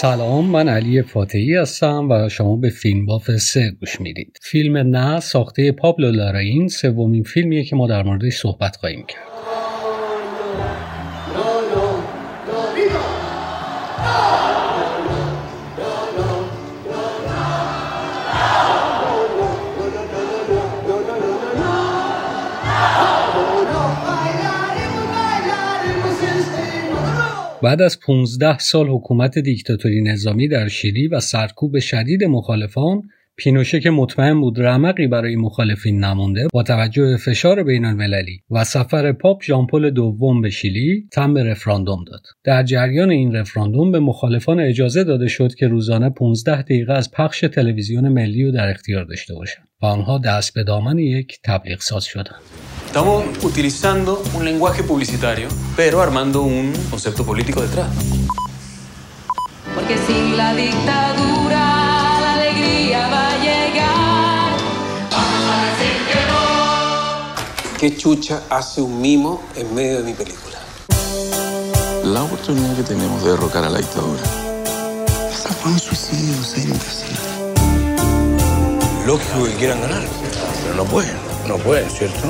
سلام من علی فاتحی هستم و شما به فیلم باف سه گوش می‌دید. فیلم نه ساخته پابلو لاراین سومین فیلمیه که ما در موردش صحبت خواهیم کرد. بعد از 15 سال حکومت دیکتاتوری نظامی در شیلی و سرکوب شدید مخالفان پینوشه که مطمئن بود رمقی برای مخالفین نمونده با توجه به فشار بین المللی و سفر پاپ ژامپل دوم به شیلی تم به رفراندوم داد. در جریان این رفراندوم به مخالفان اجازه داده شد که روزانه 15 دقیقه از پخش تلویزیون ملی رو در اختیار داشته باشند. و آنها دست به دامن یک تبلیغ ساز شدند Estamos utilizando un lenguaje publicitario, pero armando un concepto político detrás. Porque sin la dictadura la alegría va a llegar. Vamos a decir que no. ¿Qué chucha hace un mimo en medio de mi película? La oportunidad que tenemos de derrocar a la dictadura. Esa fue un suicidio docente, sí. Lógico que quieran ganar, pero no pueden, no pueden, ¿cierto?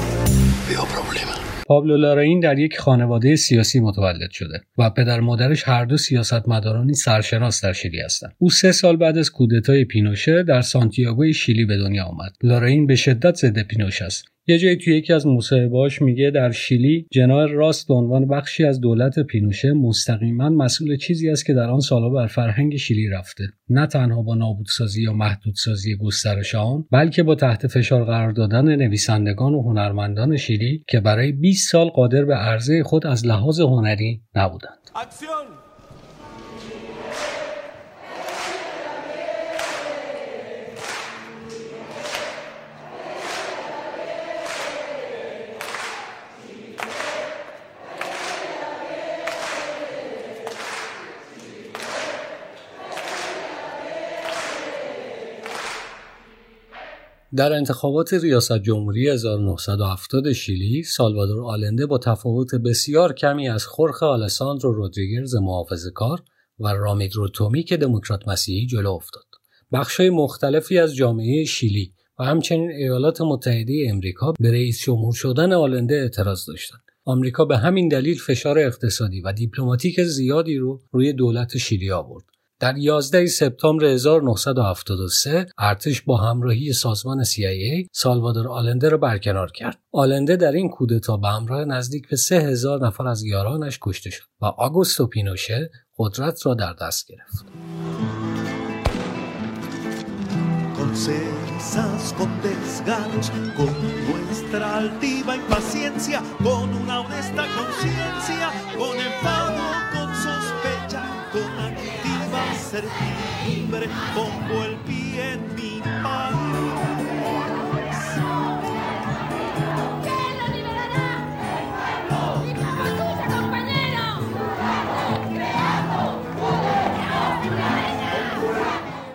Veo problema. پابلو لاراین در یک خانواده سیاسی متولد شده و پدر مادرش هر دو سیاستمدارانی سرشناس در شیلی هستند. او سه سال بعد از کودتای پینوشه در سانتیاگوی شیلی به دنیا آمد. لاراین به شدت ضد پینوشه است. یه جایی توی یکی از مصاحبه‌هاش میگه در شیلی جناح راست به عنوان بخشی از دولت پینوشه مستقیما مسئول چیزی است که در آن سالها بر فرهنگ شیلی رفته. نه تنها با نابودسازی یا محدودسازی گسترش آن بلکه با تحت فشار قرار دادن نویسندگان و هنرمندان شیلی که برای 20 سال قادر به عرضه خود از لحاظ هنری نبودند. در انتخابات ریاست جمهوری 1970 شیلی سالوادور آلنده با تفاوت بسیار کمی از خورخ آلساندرو رودریگرز محافظه کار و رامیدرو تومی که دموکرات مسیحی جلو افتاد. بخشای مختلفی از جامعه شیلی و همچنین ایالات متحده امریکا به رئیس جمهور شدن آلنده اعتراض داشتند. آمریکا به همین دلیل فشار اقتصادی و دیپلماتیک زیادی رو روی دولت شیلی آورد. در 11 سپتامبر 1973 ارتش با همراهی سازمان CIA سالوادور آلنده را برکنار کرد. آلنده در این کودتا به همراه نزدیک به 3000 نفر از یارانش کشته شد و آگوستو پینوشه قدرت را در دست گرفت. con activa certidumbre, pongo el pie en mi país. ¿Quién lo liberará? ¡Escucha, compañero!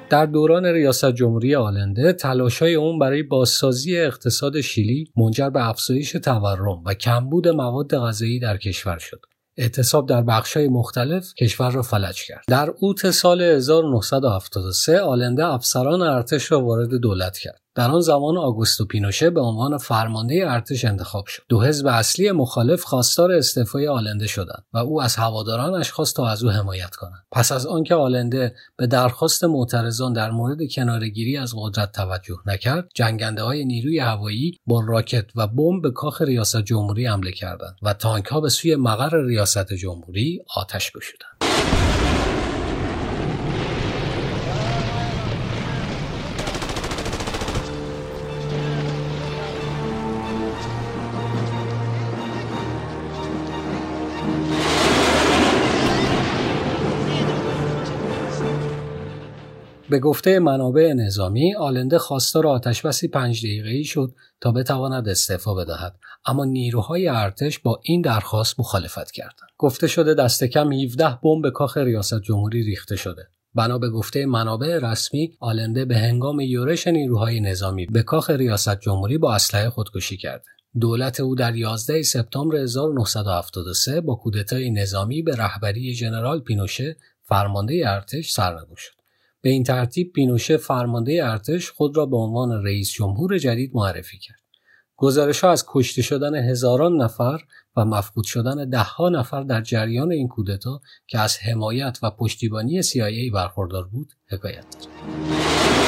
در دوران ریاست جمهوری آلنده تلاش‌های اون برای بازسازی اقتصاد شیلی منجر به افزایش تورم و کمبود مواد غذایی در کشور شد. اعتصاب در بخش‌های مختلف کشور را فلج کرد. در اوت سال 1973 آلنده افسران ارتش را وارد دولت کرد. در آن زمان آگوستو پینوشه به عنوان فرمانده ارتش انتخاب شد. دو حزب اصلی مخالف خواستار استعفای آلنده شدند و او از هوادارانش خواست تا از او حمایت کنند. پس از آنکه آلنده به درخواست معترضان در مورد کنارگیری از قدرت توجه نکرد، جنگنده های نیروی هوایی با راکت و بمب به کاخ ریاست جمهوری حمله کردند و تانک ها به سوی مقر ریاست جمهوری آتش گشودند. به گفته منابع نظامی آلنده خواستار آتشبسی پنج دقیقه‌ای شد تا بتواند استعفا بدهد. اما نیروهای ارتش با این درخواست مخالفت کردند. گفته شده دست کم 17 بمب به کاخ ریاست جمهوری ریخته شده. بنا به گفته منابع رسمی آلنده به هنگام یورش نیروهای نظامی به کاخ ریاست جمهوری با اسلحه خودکشی کرده. دولت او در 11 سپتامبر 1973 با کودتای نظامی به رهبری ژنرال پینوشه فرمانده ارتش سرنگون شد. به این ترتیب پینوشه فرمانده ارتش خود را به عنوان رئیس جمهور جدید معرفی کرد. گزارش ها از کشته شدن هزاران نفر و مفقود شدن دهها نفر در جریان این کودتا که از حمایت و پشتیبانی CIA برخوردار بود حکایت دارد.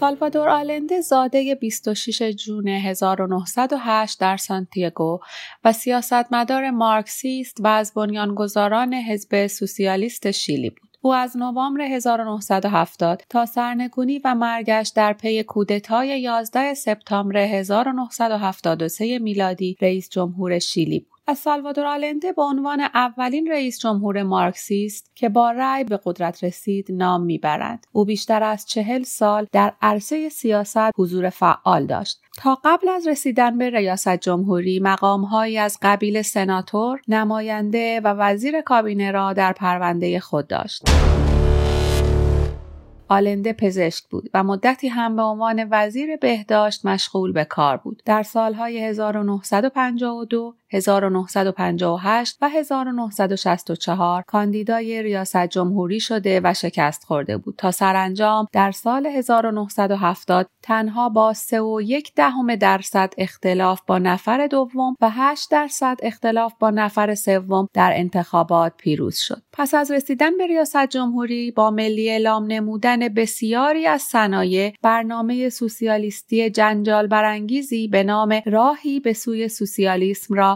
سالوادور آلنده زاده 26 جون 1908 در سانتیاگو و سیاستمدار مارکسیست و از بنیانگذاران حزب سوسیالیست شیلی بود. او از نوامبر 1970 تا سرنگونی و مرگش در پی کودتای 11 سپتامبر 1973 میلادی رئیس جمهور شیلی بود. از سالوادور آلنده به عنوان اولین رئیس جمهور مارکسیست که با رأی به قدرت رسید نام می‌برند. او بیشتر از چهل سال در عرصه سیاست حضور فعال داشت. تا قبل از رسیدن به ریاست جمهوری مقامهایی از قبیل سناتور، نماینده و وزیر کابینه را در پرونده خود داشت. آلنده پزشک بود و مدتی هم به عنوان وزیر بهداشت مشغول به کار بود. در سالهای 1952 1958 و 1964 کاندیدای ریاست جمهوری شده و شکست خورده بود تا سرانجام در سال 1970 تنها با 3.1 دهم درصد اختلاف با نفر دوم و 8 درصد اختلاف با نفر سوم در انتخابات پیروز شد. پس از رسیدن به ریاست جمهوری با ملی اعلام نمودن بسیاری از صنایع برنامه سوسیالیستی جنجال برانگیزی به نام راهی به سوی سوسیالیسم را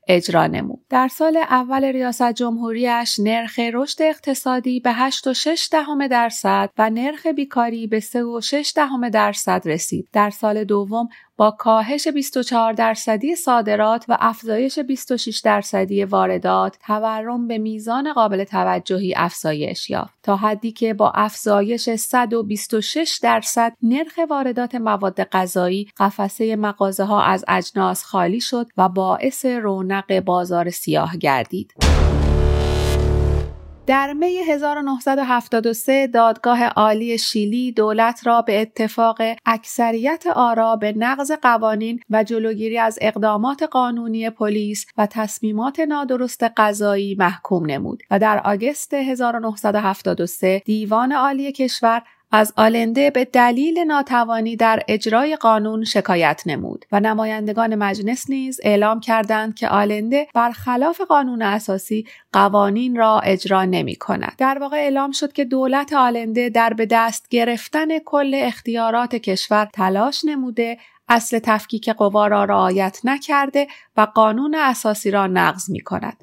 اجرا نمود. در سال اول ریاست جمهوریش نرخ رشد اقتصادی به 8.6 دهم درصد و نرخ بیکاری به 3.6 دهم درصد رسید. در سال دوم با کاهش 24 درصدی صادرات و افزایش 26 درصدی واردات تورم به میزان قابل توجهی افزایش یافت تا حدی که با افزایش 126 درصد نرخ واردات مواد غذایی قفسه مغازه ها از اجناس خالی شد و باعث رونق بازار سیاه گردید. در می 1973 دادگاه عالی شیلی دولت را به اتفاق اکثریت آرا به نقض قوانین و جلوگیری از اقدامات قانونی پلیس و تصمیمات نادرست قضایی محکوم نمود و در آگست 1973 دیوان عالی کشور از آلنده به دلیل ناتوانی در اجرای قانون شکایت نمود و نمایندگان مجلس نیز اعلام کردند که آلنده برخلاف قانون اساسی قوانین را اجرا نمی کند. در واقع اعلام شد که دولت آلنده در به دست گرفتن کل اختیارات کشور تلاش نموده اصل تفکیک قوا را رعایت نکرده و قانون اساسی را نقض می کند.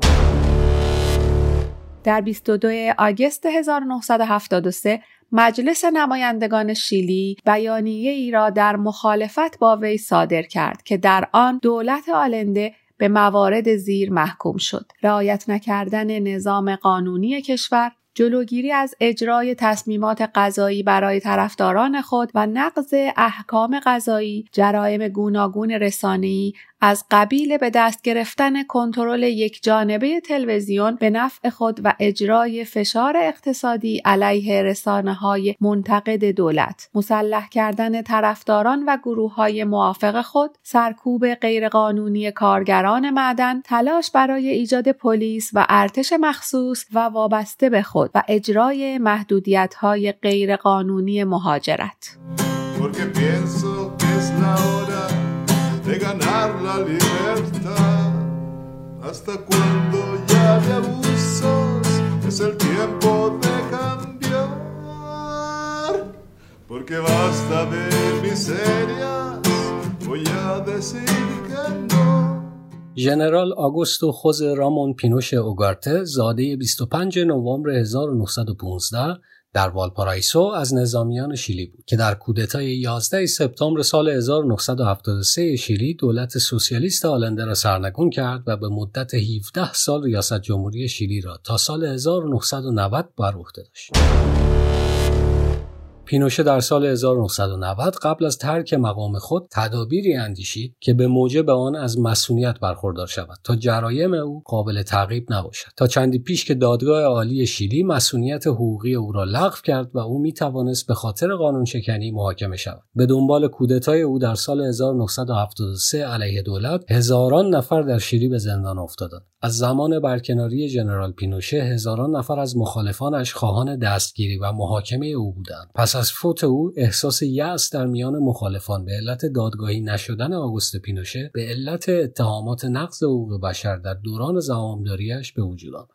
در 22 آگوست 1973 مجلس نمایندگان شیلی بیانیه ای را در مخالفت با وی صادر کرد که در آن دولت آلنده به موارد زیر محکوم شد. رعایت نکردن نظام قانونی کشور، جلوگیری از اجرای تصمیمات قضایی برای طرفداران خود و نقض احکام قضایی، جرایم گوناگون رسانه‌ای از قبیل به دست گرفتن کنترل یک جانبه تلویزیون به نفع خود و اجرای فشار اقتصادی علیه رسانه های منتقد دولت مسلح کردن طرفداران و گروه های موافق خود سرکوب غیرقانونی کارگران معدن تلاش برای ایجاد پلیس و ارتش مخصوص و وابسته به خود و اجرای محدودیت های غیرقانونی مهاجرت. Libertad. ¿Hasta cuando ya de abusos es el tiempo de cambiar? Porque basta de miserias, voy a decir que no. ژنرال آگوستو خوز رامون پینوش اوگارته زاده 25 نوامبر 1915 در والپارایسو از نظامیان شیلی بود که در کودتای 11 سپتامبر سال 1973 شیلی دولت سوسیالیست آلنده را سرنگون کرد و به مدت 17 سال ریاست جمهوری شیلی را تا سال 1990 بر عهده داشت. پینوشه در سال 1990 قبل از ترک مقام خود تدابیری اندیشید که به موجب آن از مسئولیت برخوردار شود تا جرایم او قابل تعقیب نباشد. تا چندی پیش که دادگاه عالی شیلی مسئولیت حقوقی او را لغو کرد و او می توانست به خاطر قانون شکنی محاکمه شود. به دنبال کودتای او در سال 1973 علیه دولت هزاران نفر در شیلی به زندان افتادند. از زمان برکناری ژنرال پینوشه هزاران نفر از مخالفانش خواهان دستگیری و محاکمه او بودند. پس از فوت او احساس یأس در میان مخالفان به علت دادگاهی نشدن آگوست پینوشه به علت اتهامات نقض حقوق بشر در دوران زمامداریش به وجود آمد.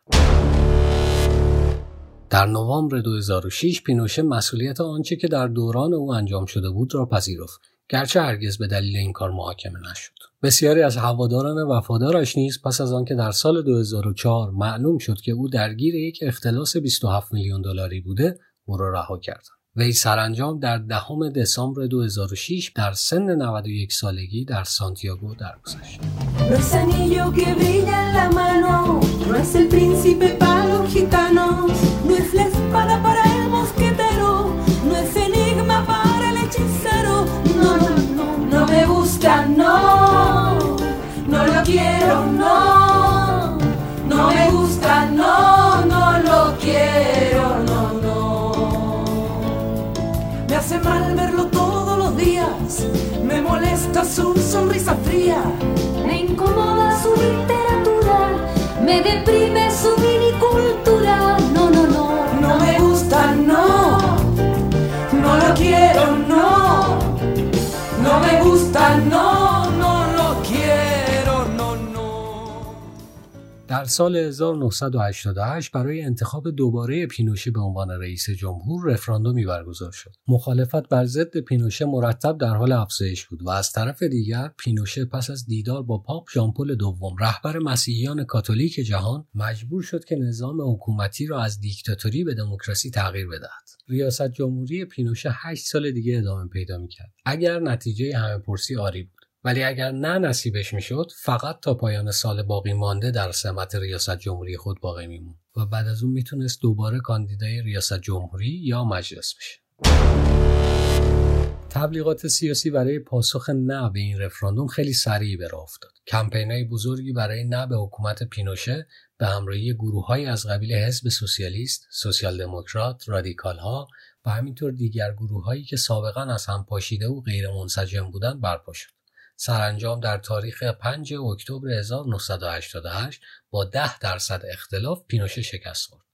در نوامبر 2006 پینوشه مسئولیت آنچه که در دوران او انجام شده بود را پذیرفت گرچه هرگز به دلیل این کار محاکمه نشد. بسیاری از هواداران وفادارش نیز پس از آنکه در سال 2004 معلوم شد که او درگیر یک اختلاس 27 میلیون دلاری بوده او را رها کردند. وی سرانجام در دهم دسامبر 2006 در سن 91 سالگی در سانتیاگو درگذشت. No mal verlo todos los días, me molesta su sonrisa fría. Me incomoda su literatura, me deprime su minicultura. No, no, no. No me gusta, no, no lo quiero, no, no me gusta, no, no در سال 1988 برای انتخاب دوباره پینوشه به عنوان رئیس جمهور رفراندومی برگزار شد. مخالفت بر ضد پینوشه مرتب در حال افزایش بود و از طرف دیگر پینوشه پس از دیدار با پاپ ژامپل دوم رهبر مسیحیان کاتولیک جهان مجبور شد که نظام حکومتی را از دیکتاتوری به دموکراسی تغییر بدهد. ریاست جمهوری پینوشه 8 سال دیگه ادامه پیدا می‌کرد. اگر نتیجه همه پرسی آری. ولی اگر نه نصیبش می‌شد فقط تا پایان سال باقی مانده در سمت ریاست جمهوری خود باقی میموند و بعد از اون می‌تونست دوباره کاندیدای ریاست جمهوری یا مجلس بشه تبلیغات سیاسی برای پاسخ نه به این رفراندوم خیلی سریع به راه افتاد. کمپینای بزرگی برای نه به حکومت پینوشه به همراهی گروههایی از قبیل حزب سوسیالیست، سوسیال دموکرات، رادیکال ها و همینطور دیگر گروههایی که سابقا از هم پاشیده و غیر منسجم بودند برپا شد. سرانجام در تاریخ 5 اکتبر 1988 با 10 درصد اختلاف پینوشه شکست خورد.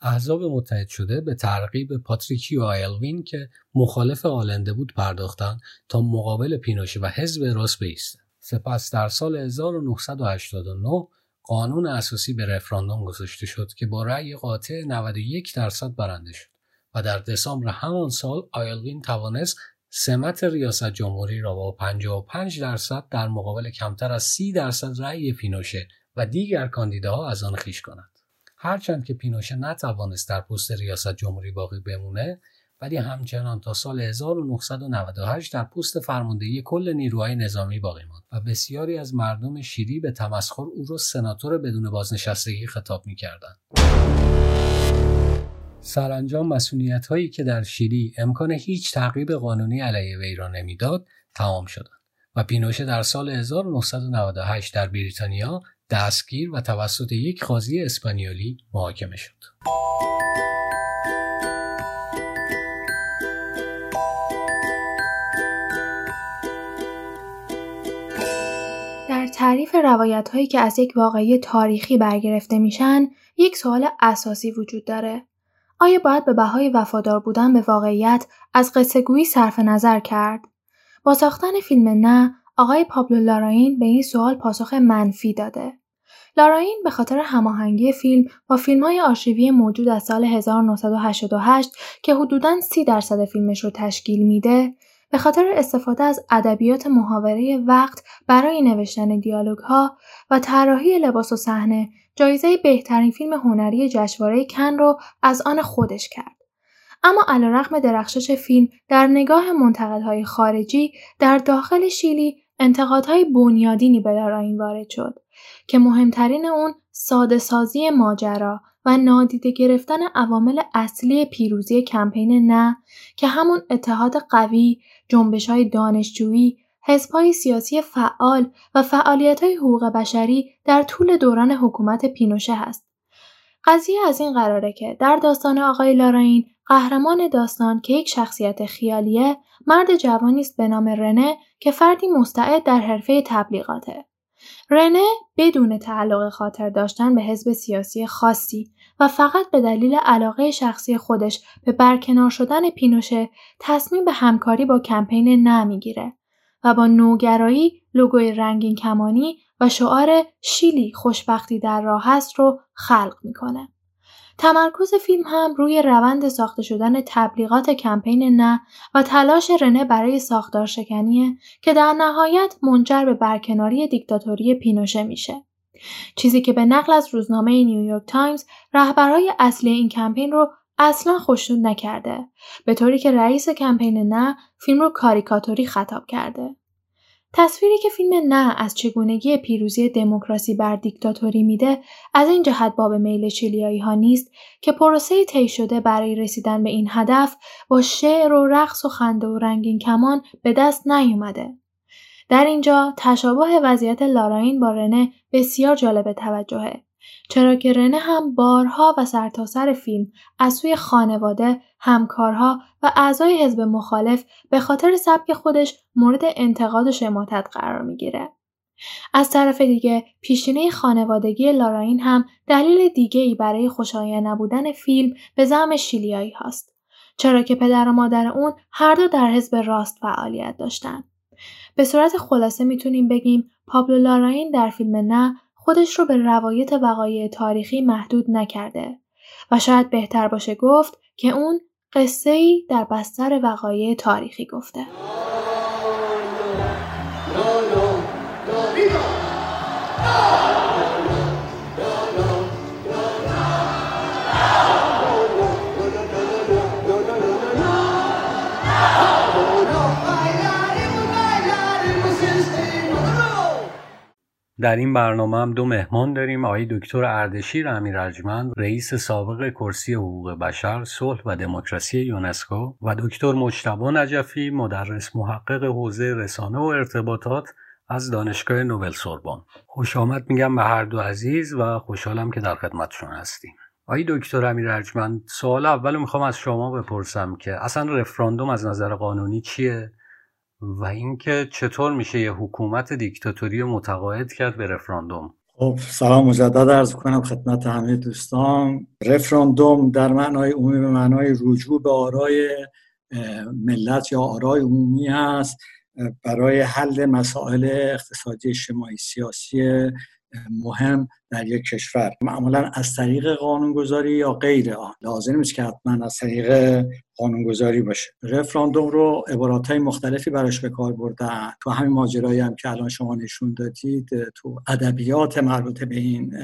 احزاب متحد شده به ترغیب پاتریکیو آیلوین که مخالف آلنده بود پرداختند تا مقابل پینوشه و حزب راست بیسته. سپس در سال 1989 قانون اساسی به رفراندوم گذاشته شد که با رأی قاطع 91 درصد برنده شد و در دسامبر همان سال آیلوین توانست سمت ریاست جمهوری را با 55 درصد در مقابل کمتر از 30 درصد رأی پینوشه و دیگر کاندیداها از آن خیش کند. هرچند که پینوشه نتوانست در پست ریاست جمهوری باقی بمونه ولی همچنان تا سال 1998 در پست فرماندهی کل نیروهای نظامی باقی ماند و بسیاری از مردم شیلی به تمسخر او را سناتور بدون بازنشستگی خطاب می‌کردند. سرانجام مسئولیت هایی که در شیلی امکان هیچ تعقیب قانونی علیه وی را نمی‌داد تمام شدند و پینوشه در سال 1998 در بریتانیا دستگیر و توسط یک قاضی اسپانیولی محاکمه شد. در تعریف روایت هایی که از یک واقعی تاریخی برگرفته میشن یک سوال اساسی وجود داره آیا باید به بهای وفادار بودن به واقعیت از قصه گویی صرف نظر کرد؟ با ساختن فیلم نه آقای پابلو لاراین به این سوال پاسخ منفی داده. لاراین به خاطر هماهنگی فیلم با فیلم های آرشیوی موجود از سال 1988 که حدوداً 30 درصد فیلمش رو تشکیل میده به خاطر استفاده از ادبیات محاوره وقت برای نوشتن دیالوگ ها و طراحی لباس و صحنه جایزه بهترین فیلم هنری جشنواره کن رو از آن خودش کرد. اما علیرغم درخشش فیلم در نگاه منتقدهای خارجی در داخل شیلی انتقادهای بنیادینی به لاراین وارد شد که مهمترین اون ساده سازی ماجرا و نادیده گرفتن عوامل اصلی پیروزی کمپین نه که همون اتحاد قوی، جنبش های دانشجویی، حزبهای سیاسی فعال و فعالیت های حقوق بشری در طول دوران حکومت پینوشه هست. قضیه از این قراره که در داستان آقای لاراین قهرمان داستان که یک شخصیت خیالیه مرد جوانی است به نام رنه که فردی مستعد در حرفه تبلیغاته. رنه بدون تعلق خاطر داشتن به حزب سیاسی خاصی و فقط به دلیل علاقه شخصی خودش به برکنار شدن پینوشه تصمیم به همکاری با کمپین نه می‌گیره و با نوگرایی لوگوی رنگین کمانی و شعار شیلی خوشبختی در راه است رو خلق می‌کنه. تمرکز فیلم هم روی روند ساخته شدن تبلیغات کمپین نه و تلاش رنه برای ساختار شکنیه که در نهایت منجر به برکناری دیکتاتوری پینوشه میشه. چیزی که به نقل از روزنامه نیویورک تایمز رهبرهای اصلی این کمپین رو اصلا خوشنود نکرده به طوری که رئیس کمپین نه فیلم رو کاریکاتوری خطاب کرده تصویری که فیلم نه از چگونگی پیروزی دموکراسی بر دیکتاتوری میده از این جهت باب میل چیلیایی ها نیست که پروسه طی شده برای رسیدن به این هدف با شعر و رقص و خنده و رنگین کمان به دست نیومده. در اینجا تشابه وضعیت لاراین با رنه بسیار جالب توجهه. چرا که رنه هم بارها و سرتاسر سر فیلم از سوی خانواده، همکارها و اعضای حزب مخالف به خاطر سبک خودش مورد انتقاد و شماتت قرار می‌گیره. از طرف دیگه پیشینه خانوادگی لاراین هم دلیل دیگه ای برای خوشایند نبودن فیلم به زعم شیلیایی هاست. چرا که پدر و مادر اون هر دو در حزب راست فعالیت داشتن. به صورت خلاصه می‌تونیم بگیم پابلو لاراین در فیلم نه خودش رو به روایت وقایع تاریخی محدود نکرده و شاید بهتر باشه گفت که اون قصه ای در بستر وقایع تاریخی گفته. در این برنامه هم دو مهمان داریم آقای دکتر اردشیر امیرجمند رئیس سابق کرسی حقوق بشر صلح و دموکراسی یونسکو و دکتر مجتبی نجفی مدرس محقق حوزه رسانه و ارتباطات از دانشگاه نوبل سوربن خوش آمد میگم به هر دو عزیز و خوشحالم که در خدمتشون هستیم. آقای دکتر امیرجمند سوال اول می‌خوام از شما بپرسم که اصلا رفراندوم از نظر قانونی چیه؟ و اینکه چطور میشه یه حکومت دیکتاتوری متقاعد کرد به رفراندوم. خب سلام مجدد عرض کنم خدمت همه دوستان. رفراندوم در معنای عمومی به معنای رجوع به آرای ملت یا آرای عمومی هست برای حل مسائل اقتصادی اجتماعی سیاسی مهم. در یک کشور. معمولا از طریق قانونگذاری یا غیر آن. لازم نیست که حتما از طریق قانونگذاری باشه. رفراندوم رو عبارات های مختلفی براش به کار بردن. تو همین ماجرایی هم که الان شما نشون دادید تو ادبیات مربوط به این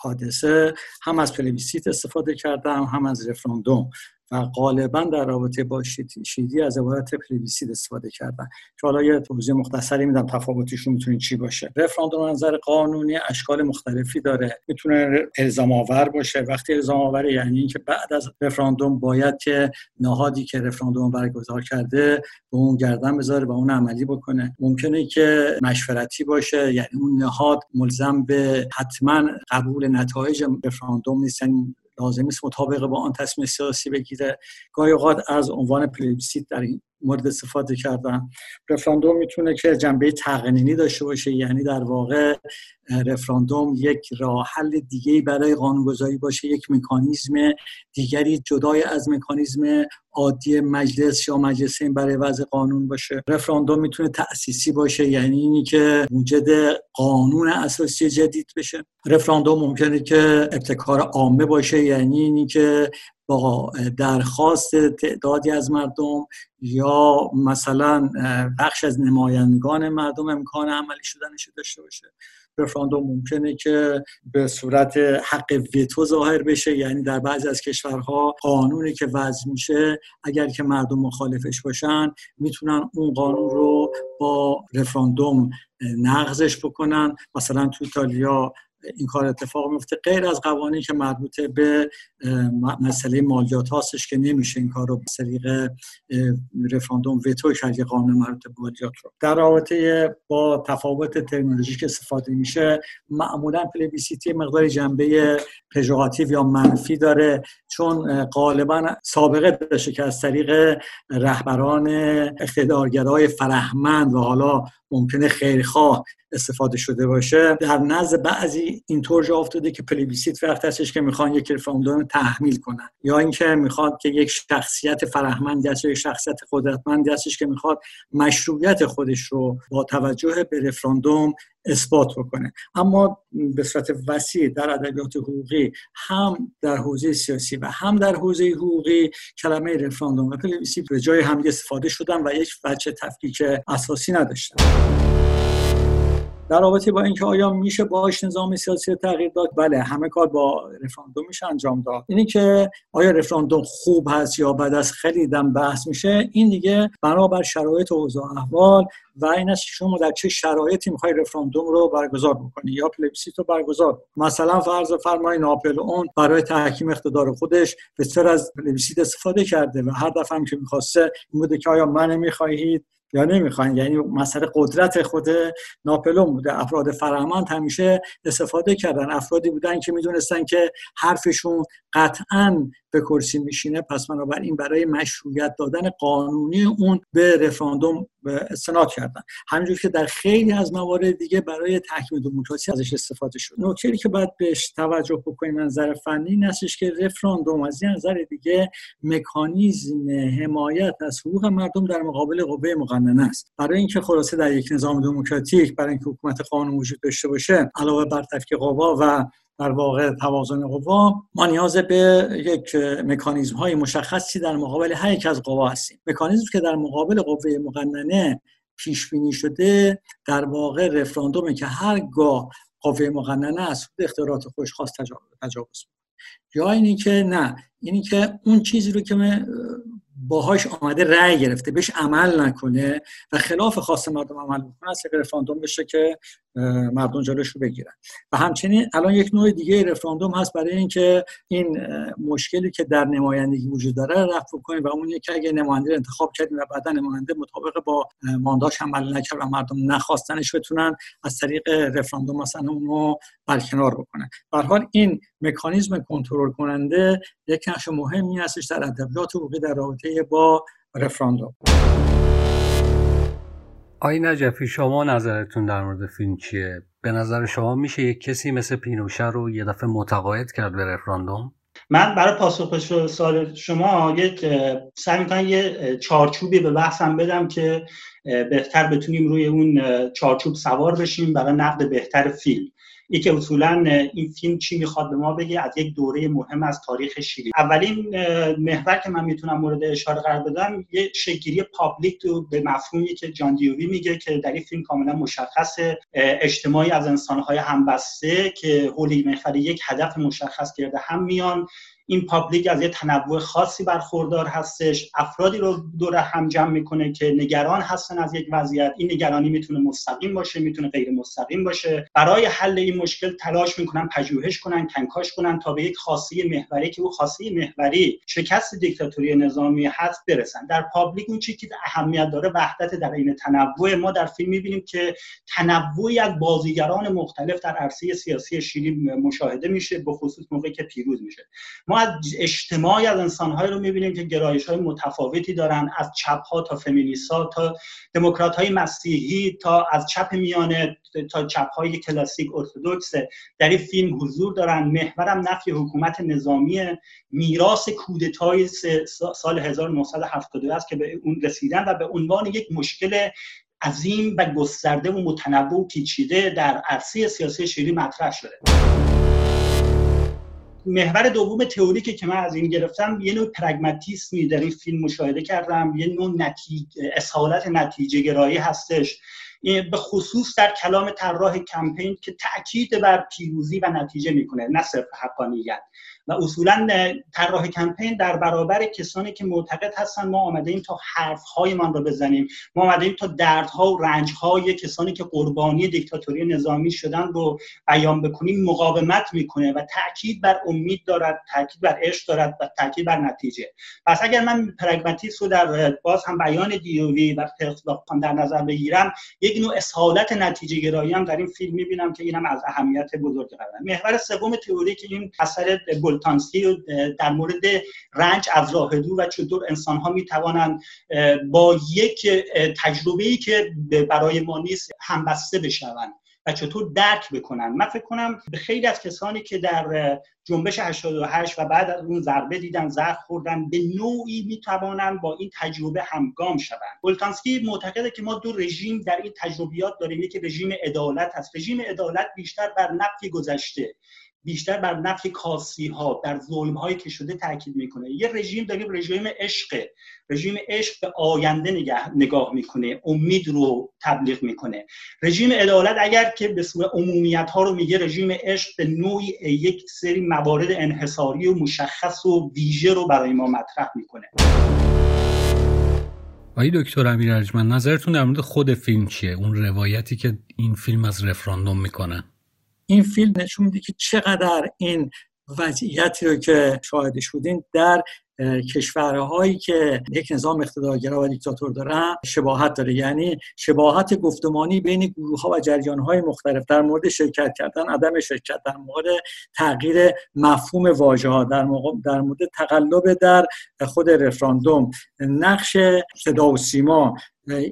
حادثه هم از پلبیسیت استفاده کردم هم از رفراندوم. و غالبا در رابطه با شیلی از عبارت پلبیسیت استفاده کردن. که حالا یه توضیح مختصری میدم تفاوتشون می‌تونه چی باشه. رفراندوم نظر قانونی اشکال مختلفی داره. می‌تونه الزام آور باشه. وقتی الزام آور یعنی اینکه بعد از رفراندوم باید که نهادی که رفراندوم برگزار کرده به اون گردن بذاره و اون عملی بکنه. ممکنه که مشورتی باشه یعنی اون نهاد ملزم به حتما قبول نتایج رفراندوم نیست. یعنی لازم است مطابق با آن تصمیم سیاسی بگیره. گاهی اوقات از عنوان پلیبسیت در این مورد استفاده کردن. رفراندوم می‌تونه که جنبه تقنینی داشته باشه یعنی در واقع رفراندوم یک راه حل دیگه برای قانونگذاری باشه یک مکانیزم دیگری جدای از مکانیزم عادی مجلس یا مجلسین برای وضع قانون باشه. رفراندوم می‌تونه تأسیسی باشه یعنی اینی که موجد قانون اساسی جدید بشه. رفراندوم ممکنه که ابتکار عامه باشه یعنی اینی که درخواست تعدادی از مردم یا مثلا بخش از نمایندگان مردم امکان عملی شدنش داشته باشه. رفراندوم ممکنه که به صورت حق ویتو ظاهر بشه یعنی در بعضی از کشورها قانونی که وضع میشه اگر که مردم مخالفش باشن می‌تونن اون قانون رو با رفراندوم نقضش بکنن. مثلا تو ایتالیا این کار اتفاق میفته. غیر از قوانینی که مربوط به مسئله مالیات هاستش که نمیشه این کار رو به طریق رفراندوم ویتو کرد قانون مربوط به مالیات رو. در رابطه با تفاوت ترمینولوژی که استفاده میشه معمولا پلبیسیتی مقداری جنبه pejorative یا منفی داره چون غالبا سابقه داشته که از طریق رهبران اقتدارگرای فرهمند و حالا ممکنه خیرخواه استفاده شده باشه. در نزد بعضی اینطور جا افتاده که پلبیسیت وقتی هستش که می‌خوان یک رفراندوم تحمیل کنن. یا اینکه می‌خواد که یک شخصیت فرهمندی هست یک شخصیت قدرتمندی هستش که می‌خواد مشروعیت خودش رو با توجه به رفراندوم اثبات بکنه. اما به صورت وسیع در ادبیات حقوقی هم در حوزه سیاسی و هم در حوزه حقوقی کلمه رفراندوم و پلیبیسیت به جای هم استفاده شدن و یک وجه تفکیک اساسی نداشتن. در رابطه با اینکه آیا میشه باش نظام سیاسی تغییر داد؟ بله همه کار با رفراندوم میشه انجام داد. اینی که آیا رفراندوم خوب هست یا بعد از خیلی دم بحث میشه. این دیگه بنابر شرایط و اوضاع احوال و این است که شما در چه شرایطی می‌خوای رفراندوم رو برگزار بکنی یا پلبیسیت رو برگزار. مثلا فرض فرمایید ناپلئون برای تحکیم اقتدار خودش بسیار از پلبیسیت استفاده کرده و هر دفعه هم که می‌خواسته این بوده که آیا منو می‌خواهید یا نمی‌خواین. یعنی مسئله قدرت خود ناپلئون بوده. افراد فرهمند همیشه استفاده کردن. افرادی بودن که می‌دونستن که حرفشون قطعا به کرسی میشینه پس بنابراین برای مشروعیت دادن قانونی اون به رفراندوم استناد کردن. همینجور که در خیلی از موارد دیگه برای تحکیم دموکراسی ازش استفاده شد. نکته که باید بهش توجه بکنیم نظر فنی این که رفراندوم از این نظر دیگه مکانیزم حمایت از حقوق مردم در مقابل قوه مقننه است. برای اینکه خلاصه در یک نظام دموکراتیک برای اینکه حکومت قانون وجود داشته باشه علاوه بر تفکیک قوا و در واقع توازن قوا ما نیاز به یک مکانیزم های مشخصی در مقابل هر یک از قوا هستیم. مکانیزم که در مقابل قوه مقننه پیش بینی شده در واقع رفراندومه که هرگاه قوه مقننه از اختیارات خوش خواست تجاوز یا اینی که نه اینی که اون چیزی رو که باهاش آمده رأی گرفته بهش عمل نکنه و خلاف خواست مردم عمل بکنه از رفراندوم بشه که مردم جلوش رو بگیرن. و همچنین الان یک نوع دیگه رفراندوم هست برای اینکه این مشکلی که در نمایندگی وجود داره رفع کنیم و اون که اگه نماینده رو انتخاب کردیم و بعدا نماینده مطابق با مانداش عمل نکرد و مردم نخواستنش بتونن از طریق رفراندوم مثلا اون رو برکنار بکنن. به حال این مکانیزم کنترل کننده یک نقش مهمی هستش در ادبیات حقوقی در رابطه با رفراندوم. آی نجفی شما نظرتون در مورد فیلم چیه؟ به نظر شما میشه یک کسی مثل پینوشه رو یه دفعه متقاعد کرد به رفراندوم؟ من برای پاسخ به سوال شما یک سعی می‌کنم یه چارچوبی به بحثم بدم که بهتر بتونیم روی اون چارچوب سوار بشیم برای نقد بهتر فیلم یکی اصولا این فیلم چی می‌خواد به ما بگه؟ از یک دوره مهم از تاریخ شیلی اولین محور که من می‌تونم مورد اشاره قرار بدم یه شگیری پابلیک تو به مفهومی که جان دیوی میگه که در این فیلم کاملا مشخص اجتماعی از انسانهای همبسته که حول محور یک هدف مشخص کرده هم میان. این public از یه تنوع خاصی برخوردار هستش. افرادی رو دور هم جمع می‌کنه که نگران هستن از یک وضعیت. این نگرانی می‌تونه مستقیم باشه می‌تونه غیر مستقیم باشه. برای حل این مشکل تلاش می‌کنن پژوهش کنن کنکاش کنن تا به یک خواست محوری که اون خواست محوری شکست دیکتاتوری نظامی هست برسن. در public اون چیزی که اهمیت داره وحدت در این تنوع. ما در فیلم می‌بینیم که تنوعی از بازیگران مختلف در عرصه سیاسی شیلی مشاهده میشه به خصوص موقعی که پیروز میشه. ما از اجتماعی از انسانهایی رو می‌بینیم که گرایش های متفاوتی دارن از چپ ها تا فمینیست ها تا دموکرات های مسیحی تا از چپ میانه تا چپ های کلاسیک ارتودکس در این فیلم حضور دارن. محورم نفی حکومت نظامی میراث کودتای سال 1972 است که به اون رسیدن و به عنوان یک مشکل عظیم و گسترده و متنوع و پیچیده در عرصه سیاسی شیری مطرح شده. محور دوم تئوریکی که من از این گرفتم یه نوع پرگماتیسمی در این فیلم مشاهده کردم یه نوع نتیجه اصالت نتیجه گرایی هستش. به خصوص در کلام طراح کمپین که تاکید بر پیروزی و نتیجه می‌کنه نه صرف حقانیت. و اصولا طراح کمپین در برابر کسانی که معتقد هستن ما آمده ایم تا حرفهایمان رو بزنیم. ما آمده ایم تا دردها و رنجهای کسانی که قربانی دیکتاتوری نظامی شدن رو بیان بکنیم مقاومت می‌کنه و تاکید بر امید دارد تاکید بر عشق دارد و تاکید بر نتیجه. پس اگر من پرگماتیسم رو در باز هم بیان دیوی و در نظر بگیرم یک نوع اصالت نتیجه گرایی هم در این فیلم می‌بینم که اینم از اهمیت بزرگ قرار محور سوم تئوری که این اثر سلطانسی در مورد رنج از راه دور و چطور انسان ها می توانند با یک تجربه ای که برای ما نیست همبسته بشوند و چطور درک بکنن من فکر کنم خیلی از کسانی که در جنبش 88 و بعد از اون ضربه دیدن زخم خوردن به نوعی می‌توانند با این تجربه همگام شوند. بولتانسکی معتقده که ما دو رژیم در این تجربیات داریم. یکی رژیم عدالت هست. رژیم عدالت بیشتر بر نفی گذشته. بیشتر بر نفی کاسی ها در ظلم هایی که شده تاکید می‌کنه. یه رژیم داریم رژیم عشق رژیم عشق به آینده نگاه, نگاه می‌کنه امید رو تبلیغ می‌کنه. رژیم عدالت اگر که به صورت عمومیت ها رو میگه رژیم عشق به نوعی یک سری موارد انحصاری و مشخص و ویژه رو برای ما مطرح می‌کنه. آقای دکتر امیر ارجمند نظرتون در مورد خود فیلم چیه؟ اون روایتی که این فیلم از رفراندوم می‌کنه. این فیلم نشون میده که چقدر این وضعیتی رو که شاهدش بودین در کشورهایی که یک نظام اقتدارگرا و دیکتاتور دارن شباهت داره. یعنی شباهت گفتمانی بین گروه ها و جریان های مختلف در مورد شرکت کردن عدم شرکت در مورد تغییر مفهوم واژه ها در, در مورد تقلب در خود رفراندوم. نقش صدا و سیما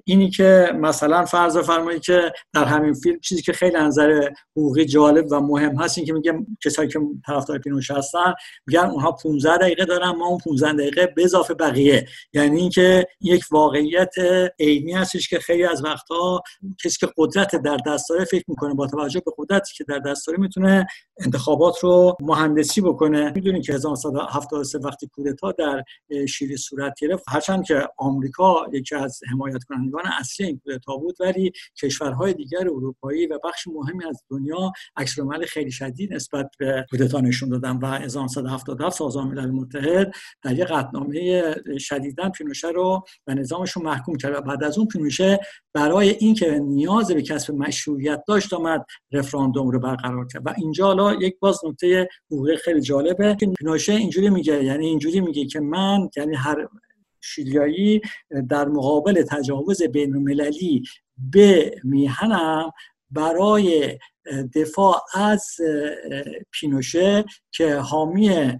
اینی که مثلا فرض فرمایی که در همین فیلم چیزی که خیلی نظر حقوقی جالب و مهم هست این که میگه کسایی که طرفدار پینوش هستن میگن اونها 15 دقیقه دارن ما اون 15 دقیقه به اضافه بقیه. یعنی اینکه یک واقعیت عینی هستش که خیلی از وقتها کسی که قدرت در دست داره فکر می‌کنه با توجه به قدرتی که در دست داره می‌تونه انتخابات رو مهندسی بکنه. می‌دونید که 1973 وقتی کودتا در شیلی صورت گرفت هرچند که آمریکا یکی از حمایت کنندگان اصلی این کودتا بود ولی کشورهای دیگر اروپایی و بخش مهمی از دنیا عکس خیلی شدید نسبت به کودتا نشون دادن و 1977 سازمان ملل متحد در یک قطعنامه شدیدا پینوشه رو و نظامش رو محکوم کرد بعد از اون پینوشه برای اینکه نیاز به کسب مشروعیت داشت آمد رفراندوم رو برقرار کرد. و اینجا حالا یک باز نکته حقوقی خیلی جالبه که پینوشه اینجوری میگه یعنی اینجوری میگه که من یعنی هر شیلیایی در مقابل تجاوز بین المللی به میهنم برای دفاع از پینوشه که حامی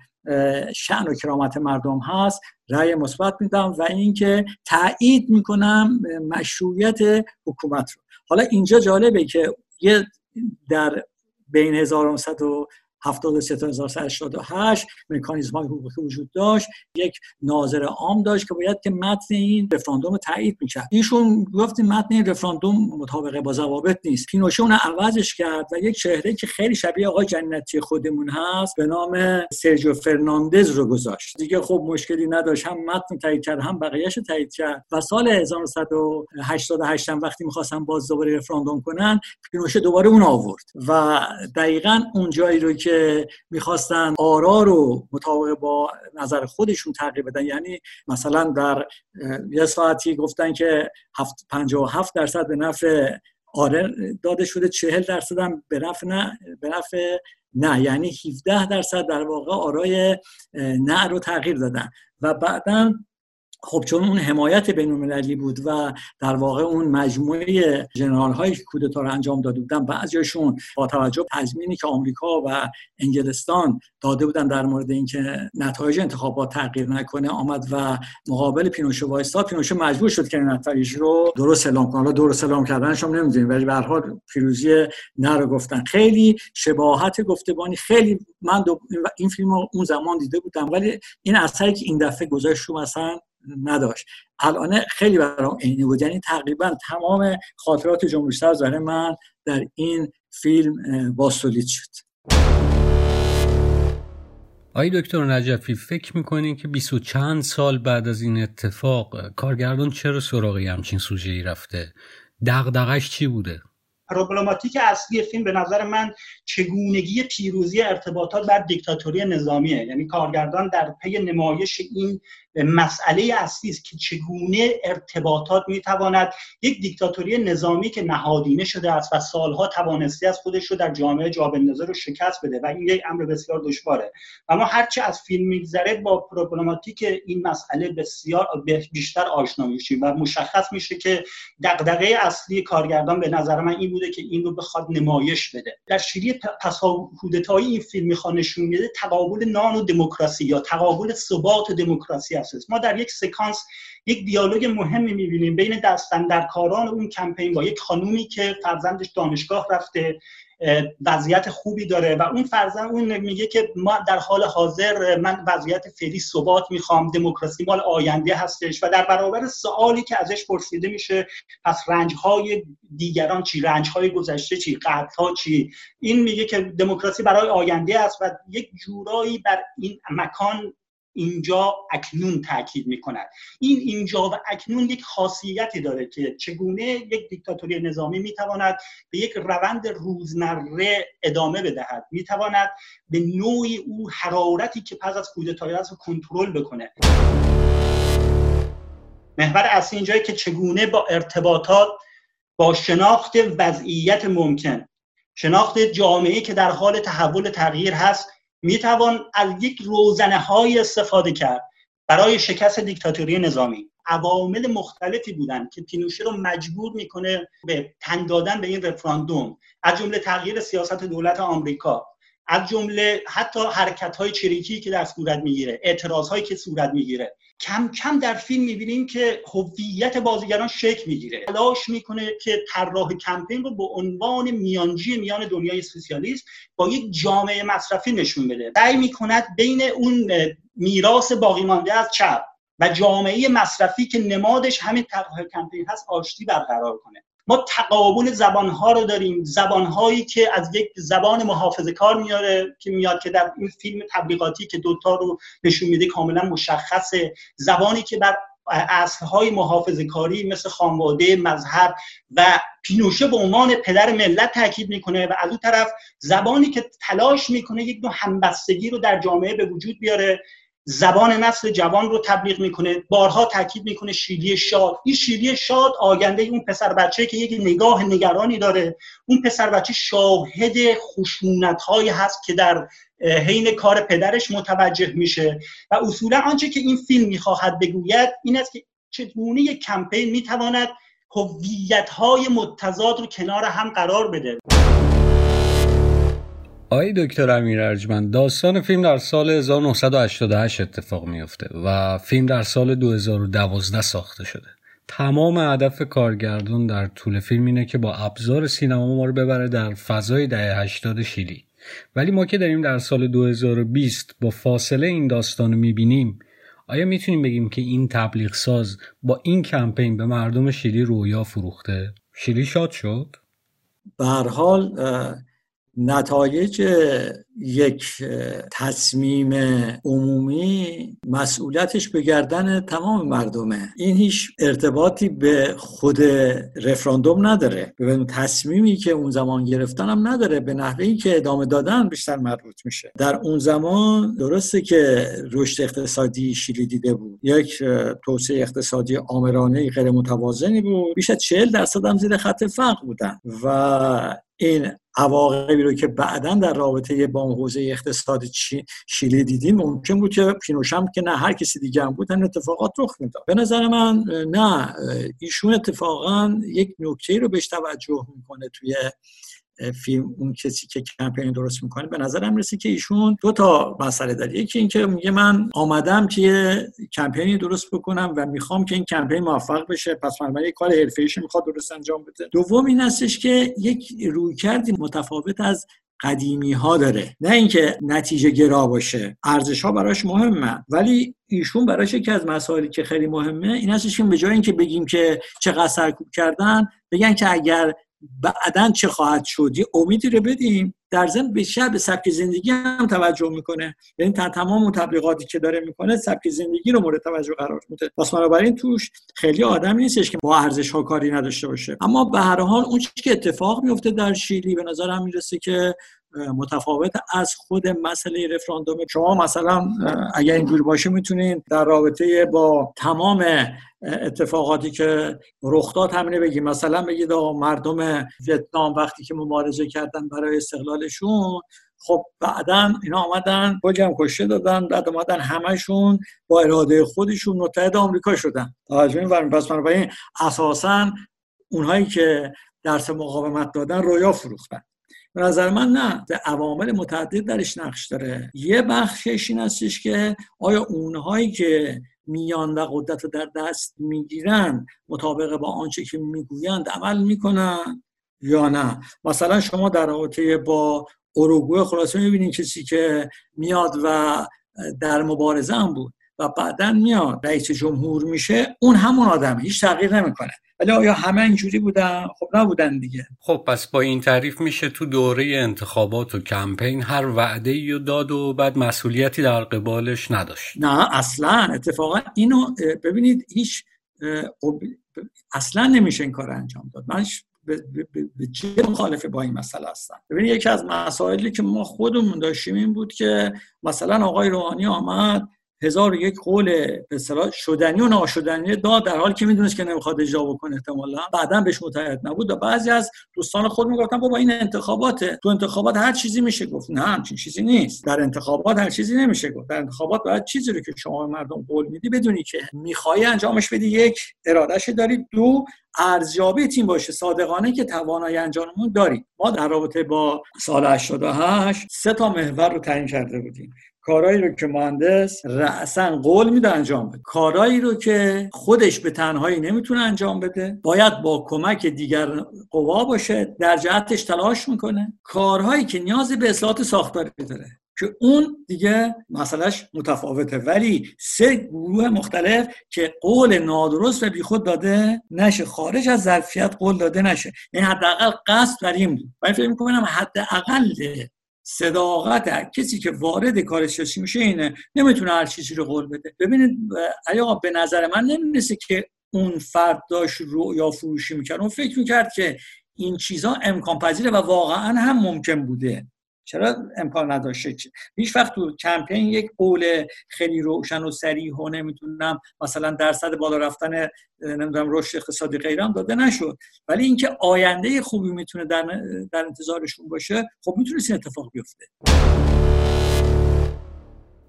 شعن و کرامت مردم هست رأی مثبت میدم و اینکه تایید می‌کنم مشروعیت حکومت رو. حالا اینجا جالبه که یه در بین 1900 73188 مکانیزم های حقوقی وجود داشت. یک ناظر عام داشت که باید که متن این رفراندوم تایید می‌کرد. ایشون گفت متن این رفراندوم مطابق با ضوابط نیست. پینوشه اون عوضش کرد و یک چهره که خیلی شبیه آقای جنتی خودمون هست به نام سرجیو فرناندز رو گذاشت. دیگه خب مشکلی نداشت. هم متن تایید کرد هم بقیهش تایید کرد. و سال 1988 وقتی می‌خواستن باز دوباره رفراندوم کنن پینوشه دوباره اون آورد. و دقیقا اون جایی رو که که می‌خواستن آرا رو مطابق با نظر خودشون تغییر بدن. یعنی مثلا در یه ساعتی گفتن که 57 درصد به نفع آره داده شده 40 درصد هم به نفع نه به نفع نه. یعنی 17 درصد در واقع آرای نه رو تغییر دادن. و بعدا خب چون اون حمایت بین المللی بود و در واقع اون مجموعه جنرال هایی که کودتا رو انجام داده بودن بعضیشون با توجه تضمینی که آمریکا و انگلستان داده بودن در مورد اینکه نتایج انتخابات تغییر نکنه آمد و مقابل پینوشه وایستا پینوشه مجبور شد که نتایج رو درست اعلام کنه. حالا درست اعلام کردنش هم نمی‌دونیم ولی به هر پیروزی نه رو گفتن. خیلی شباهت گفتبانی خیلی من این فیلم رو اون زمان دیده بودم ولی این اثری که این دفعه گذاشت مثلا نداشت. الان خیلی برام عینی بود. یعنی تقریبا تمام خاطرات جمهوری سر من در این فیلم باستولید شد. آقای دکتر نجفی فکر می‌کنین که بیست و چند سال بعد از این اتفاق کارگردان چرا سراغی همچین سوژه ای رفته؟ دغدغش چی بوده؟ پروبلماتیک اصلی فیلم به نظر من چگونگی پیروزی ارتباطات بر دیکتاتوری نظامیه. یعنی کارگردان در پی نمایش این مسئله اصلی است که چگونه ارتباطات می‌تواند یک دیکتاتوری نظامی که نهادینه شده است و سالها توانستی از خودش رو در جامعه جا بندازه رو شکست بده و این یک امر بسیار دشواره. و ما هرچه از فیلم میگذره با پروبلماتیک این مسئله بسیار بیشتر آشنا میشیم و مشخص میشه که دغدغه اصلی کارگردان به نظر من این بوده که این رو بخواد نمایش بده. در شیری پساهودتایی این فیلم می‌خواد نشون میده تقابل نان و دموکراسی یا تقابل ثبات دموکراسی ما در یک سکانس یک دیالوگ مهمی می‌بینیم بین دستندرکاران اون کمپین با یک خانومی که فرزندش دانشگاه رفته وضعیت خوبی داره و اون فرزند اون میگه که ما در حال حاضر من وضعیت فعلی ثبات می‌خوام دموکراسی مال آینده هستش و در برابر سوالی که ازش پرسیده میشه پس رنج های دیگران چی؟ رنج های گذشته چی؟ قتل ها چی؟ این میگه که دموکراسی برای آینده است و یک جورایی بر این مکان اینجا اکنون تاکید می کند این اینجا و اکنون یک خاصیتی داره که چگونه یک دیکتاتوری نظامی می تواند به یک روند روزمره ادامه بدهد. می تواند به نوعی او حرارتی که پس از کودتای است کنترل بکنه. محور اصلی اینجایی که چگونه با ارتباطات با شناخت وضعیت ممکن. شناخت جامعه که در حال تحول تغییر هست می توان از یک روزنه های استفاده کرد برای شکست دیکتاتوری نظامی. عوامل مختلفی بودن که پینوشه رو مجبور می‌کنه به تن دادن به این رفراندوم از جمله تغییر سیاست دولت آمریکا از جمله حتی حرکت های چریکی که در صورت می‌گیره اعتراض هایی که صورت می‌گیره. کم کم در فیلم می‌بینیم که هویت بازیگران شکل می‌گیره. تلاش می‌کنه که طراح کمپین رو به عنوان میانجی میان دنیای سوسیالیست با یک جامعه مصرفی نشون بده. سعی می‌کند بین اون میراث باقی مانده از چپ و جامعه مصرفی که نمادش همین طرح کمپین هست آشتی برقرار کنه. ما تقابل زبانها رو داریم. زبانهایی که از یک زبان محافظه کار میاره که میاد که در این فیلم تبلیغاتی که دوتا رو نشون میده کاملا مشخصه. زبانی که بر اصلهای محافظه کاری مثل خانواده مذهب و پینوشه به عنوان پدر ملت تاکید می‌کنه و از اون طرف زبانی که تلاش می‌کنه یک نوع همبستگی رو در جامعه به وجود بیاره زبان نسل جوان رو تبلیغ می‌کنه بارها تاکید می‌کنه شیلی شاد. این شیلی شاد آگنده اون پسر بچه که یک نگاه نگرانی داره اون پسر بچه شاهد خشونت هایی هست که در حین کار پدرش متوجه میشه. و اصولا آنچه که این فیلم می‌خواهد بگوید این است که چگونه کمپین می‌تواند هویت های متضاد رو کنار هم قرار بده. آقای دکتر امیر ارجمند داستان فیلم در سال 1988 اتفاق میفته و فیلم در سال 2012 ساخته شده تمام هدف کارگردان در طول فیلم اینه که با ابزار سینما ما رو ببره در فضای دهه 80 شیلی ولی ما که داریم در سال 2020 با فاصله این داستان رو می‌بینیم آیا می‌تونیم بگیم که این تبلیغ ساز با این کمپین به مردم شیلی رویا فروخته؟ شیلی شاد شد؟ به حال نتایج یک تصمیم عمومی مسئولیتش به گردن تمام مردمه. این هیچ ارتباطی به خود رفراندوم نداره. به تصمیمی که اون زمان گرفتن هم نداره. به نحوه که ادامه دادن بیشتر مربوط میشه. در اون زمان درسته که رشد اقتصادی شیلی دیده بود. یک توسعه اقتصادی آمرانه غیر متوازنی بود. بیش از 40 درصد هم زیر خط فقر بودن. و این عواقبی رو که بعدا در رابطه با حوزه اقتصاد شیلی دیدیم ممکن بود که پینوشم که نه هر کسی دیگه هم بود اتفاقات رخ می‌داد. به نظر من نه ایشون اتفاقا یک نکته رو بهش توجه می‌کنه توی فیلم اون کسی که کمپین درست می‌کنه به نظرم رسید که ایشون دو تا مسئله داره. یکی اینکه میگه من آمدم که یه کمپینی درست بکنم و می‌خوام که این کمپین موفق بشه پس من یک کار حرفه‌ایش می‌خواد درست انجام بده. دوم این هستش که یک رویکردی متفاوت از قدیمی ها داره. نه اینکه نتیجه گرا باشه. ارزش ها براش مهمه ولی ایشون براش یکی از مسائلی که خیلی مهمه این هستش که به جای اینکه بگیم که چقدر سرکوب کردن بگن که اگر بعدا چه خواهد شد؟ یه امیدی رو بدیم در ضمن به سبک زندگی هم توجه می‌کنه. یعنی تمام تبلیغاتی که داره می‌کنه سبک زندگی رو مورد توجه قرار میده. پس بنابراین توش خیلی آدم نیستش که با ارزش ها کاری نداشته باشه. اما به هر حال اون چیزی که اتفاق میفته در شیلی به نظرم می‌رسه که متفاوت از خود مسئله رفراندوم. شما مثلا اگر اینجوری باشه می‌تونین در رابطه با تمام اتفاقاتی که رخ داد همینه بگیم. مثلا بگید مردم ویتنام وقتی که مبارزه کردن برای استقلالشون خب بعدا اینا آمدن هم کشته دادن بعد آمدن همشون با اراده خودشون متحد آمریکا شدن. توجه می‌فرمایید پس بنابراین اساسا اونهایی که درس مقاومت دادن رویا فروختن. به نظر من نه عوامل متعدد درش نقش داره. یه بخشش این هستش که آیا اونهایی که میان و قدرت رو در دست می‌گیرن مطابق با آنچه که می‌گویند عمل می‌کنن یا نه؟ مثلا شما در رابطه با اروگوئه خلاصه می‌بینید کسی که میاد و در مبارزه هم بود و بعدا میاد رئیس جمهور میشه اون همون آدمه هیچ تغییر نمی‌کنه. ولی آیا همه اینجوری بودن؟ خب نبودن دیگه. خب پس با این تعریف میشه تو دوره انتخابات و کمپین هر وعده ای داد و بعد مسئولیتی در قبالش نداشت. نه اصلا. اتفاقا اینو ببینید هیچ اصلا نمیشه این کار انجام داد. من به چه مخالفه با این مسئله هستم؟ ببینید یکی از مسائلی که ما خودمون داشتیم این بود که مثلا آقای روحانی آمد هزار یک قول به شدنی و ناشدنی داد در حالی که می‌دونست که نمی‌خواد اجرا بکنه احتمالا. بعدا بهش متحد نبود و بعضی از دوستان خود می‌گفتن بابا این انتخاباته. تو انتخابات هر چیزی میشه گفت. نه همچین چیزی نیست. در انتخابات هر چیزی نمیشه گفت. در انتخابات باید چیزی رو که شما مردم قول میدی بدونی که می‌خوای انجامش بدی. یک ارادهش داری. دو ارزیابی تیم باشه. صادقانه که توانایی انجاممون داری ما در رابطه با سال 88 سه تا محور رو تعیین کرده بودیم. کارایی رو که مهندس رأسا قول میده انجام بده. کارایی رو که خودش به تنهایی نمی‌تونه انجام بده باید با کمک دیگر قوا باشه در جهتش تلاش می‌کنه. کارهایی که نیاز به اصلاحات ساختاری داره که اون دیگه مسئلهش متفاوته. ولی سه گروه مختلف که قول نادرست و بیخود داده نشه خارج از ظرفیت قول داده نشه. یعنی حداقل قصد بر این بود. من فکر می‌کنم حداقل صداقت کسی که وارد کار سیاسی میشه اینه نمی‌تونه هر چیزی رو قول بده. ببینید آقا به نظر من نمی‌رسه که اون فرد داشت رو یا فروشی می‌کرد. اون فکر می‌کرد که این چیزها امکان پذیره و واقعا هم ممکن بوده. چرا امکان نداشته؟ هیچ وقت تو کمپین یک قول خیلی روشن و سریح و نمی‌تونم مثلا درصد بالا رفتن نمی‌دونم رشد اقتصادی غیرم داده نشد. ولی اینکه آینده خوبی می‌تونه در, در انتظارشون باشه خب می‌تونه این اتفاق بیفته.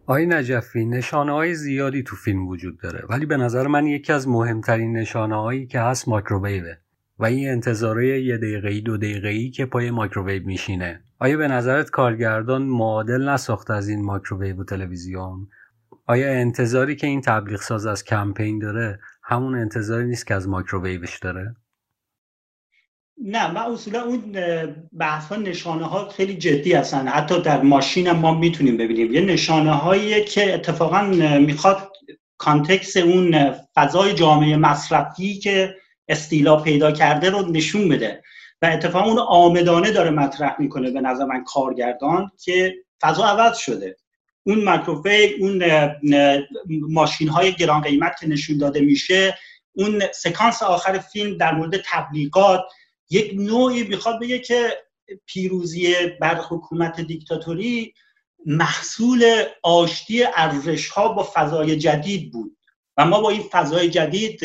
آقای نجفی نشانه های زیادی تو فیلم وجود داره. ولی به نظر من یکی از مهمترین نشانه هایی که هست مایکروویوه. و این انتظاره یه دقیقه‌ای دو دقیقه‌ای که پای مایکروویو میشینه. آیا به نظرت کارگردان معادل نساخته از این مایکروویو و تلویزیون؟ آیا انتظاری که این تبلیغ ساز از کمپین داره همون انتظاری نیست که از مایکروویوش داره؟ نه من اصولا اون بحث ها نشانه ها خیلی جدی هستن. حتی در ماشین هم ما می‌تونیم ببینیم. یه نشانه هایی که اتفاقا می‌خواد context اون فضای جامعه مصرفی که استیلا پیدا کرده رو نشون بده. و اتفاقا اون عامدانه داره مطرح می‌کنه به نظر من کارگردان که فضا عوض شده. اون مایکروویو اون ماشین های گران قیمت که نشون داده میشه اون سکانس آخر فیلم در مورد تبلیغات یک نوعی می‌خواد بگه که پیروزی بر حکومت دیکتاتوری محصول آشتی ارزش ها با فضای جدید بود و ما با این فضای جدید